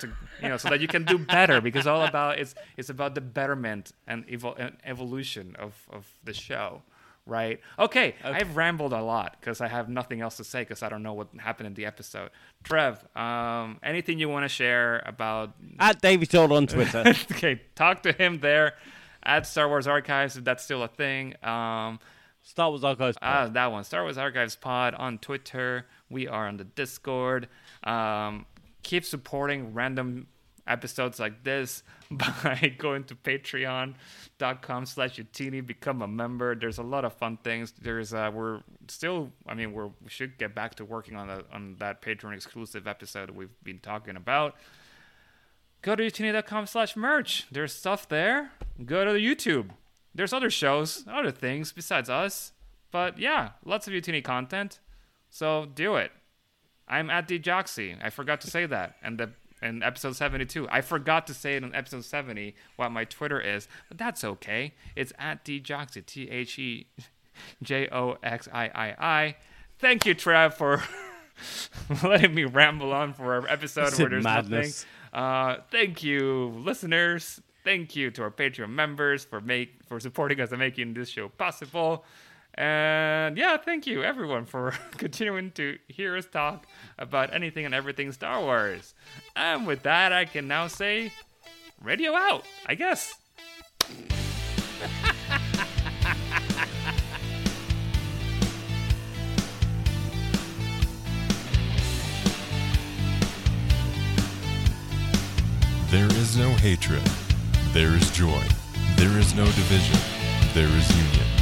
To, you know, so that you can do better because all about it's it's about the betterment and, evol- and evolution of of the show, right? Okay, okay. I've rambled a lot because I have nothing else to say because I don't know what happened in the episode. Trev, um, anything you want to share about At Davey Told on Twitter. okay, talk to him there at Star Wars Archives if that's still a thing. Um, Star Wars Archives. ah, that one, Star Wars Archives Pod on Twitter. We are on the Discord. Um, keep supporting random episodes like this by going to patreon.com slash youtini become a member. There's a lot of fun things. There's uh we're still i mean we're, we should get back to working on the on that patreon exclusive episode we've been talking about. Go to youtini.com slash merch. There's stuff there. Go to youtube. There's other shows other things besides us. But yeah lots of Youtini content. So do it. I'm at djoxy i forgot to say that. And the in episode 72. I forgot to say it in episode 70 what my Twitter is, but that's okay. It's at djoxy, T H E J O X I I I. Thank you, Trev, for letting me ramble on for our episode where there's madness. nothing. Uh, thank you, listeners. Thank you to our Patreon members for make for supporting us and making this show possible. And yeah, thank you everyone for continuing to hear us talk about anything and everything Star Wars. And with that, I can now say, radio out, I guess. There is no hatred. There is joy. There is no division. There is union.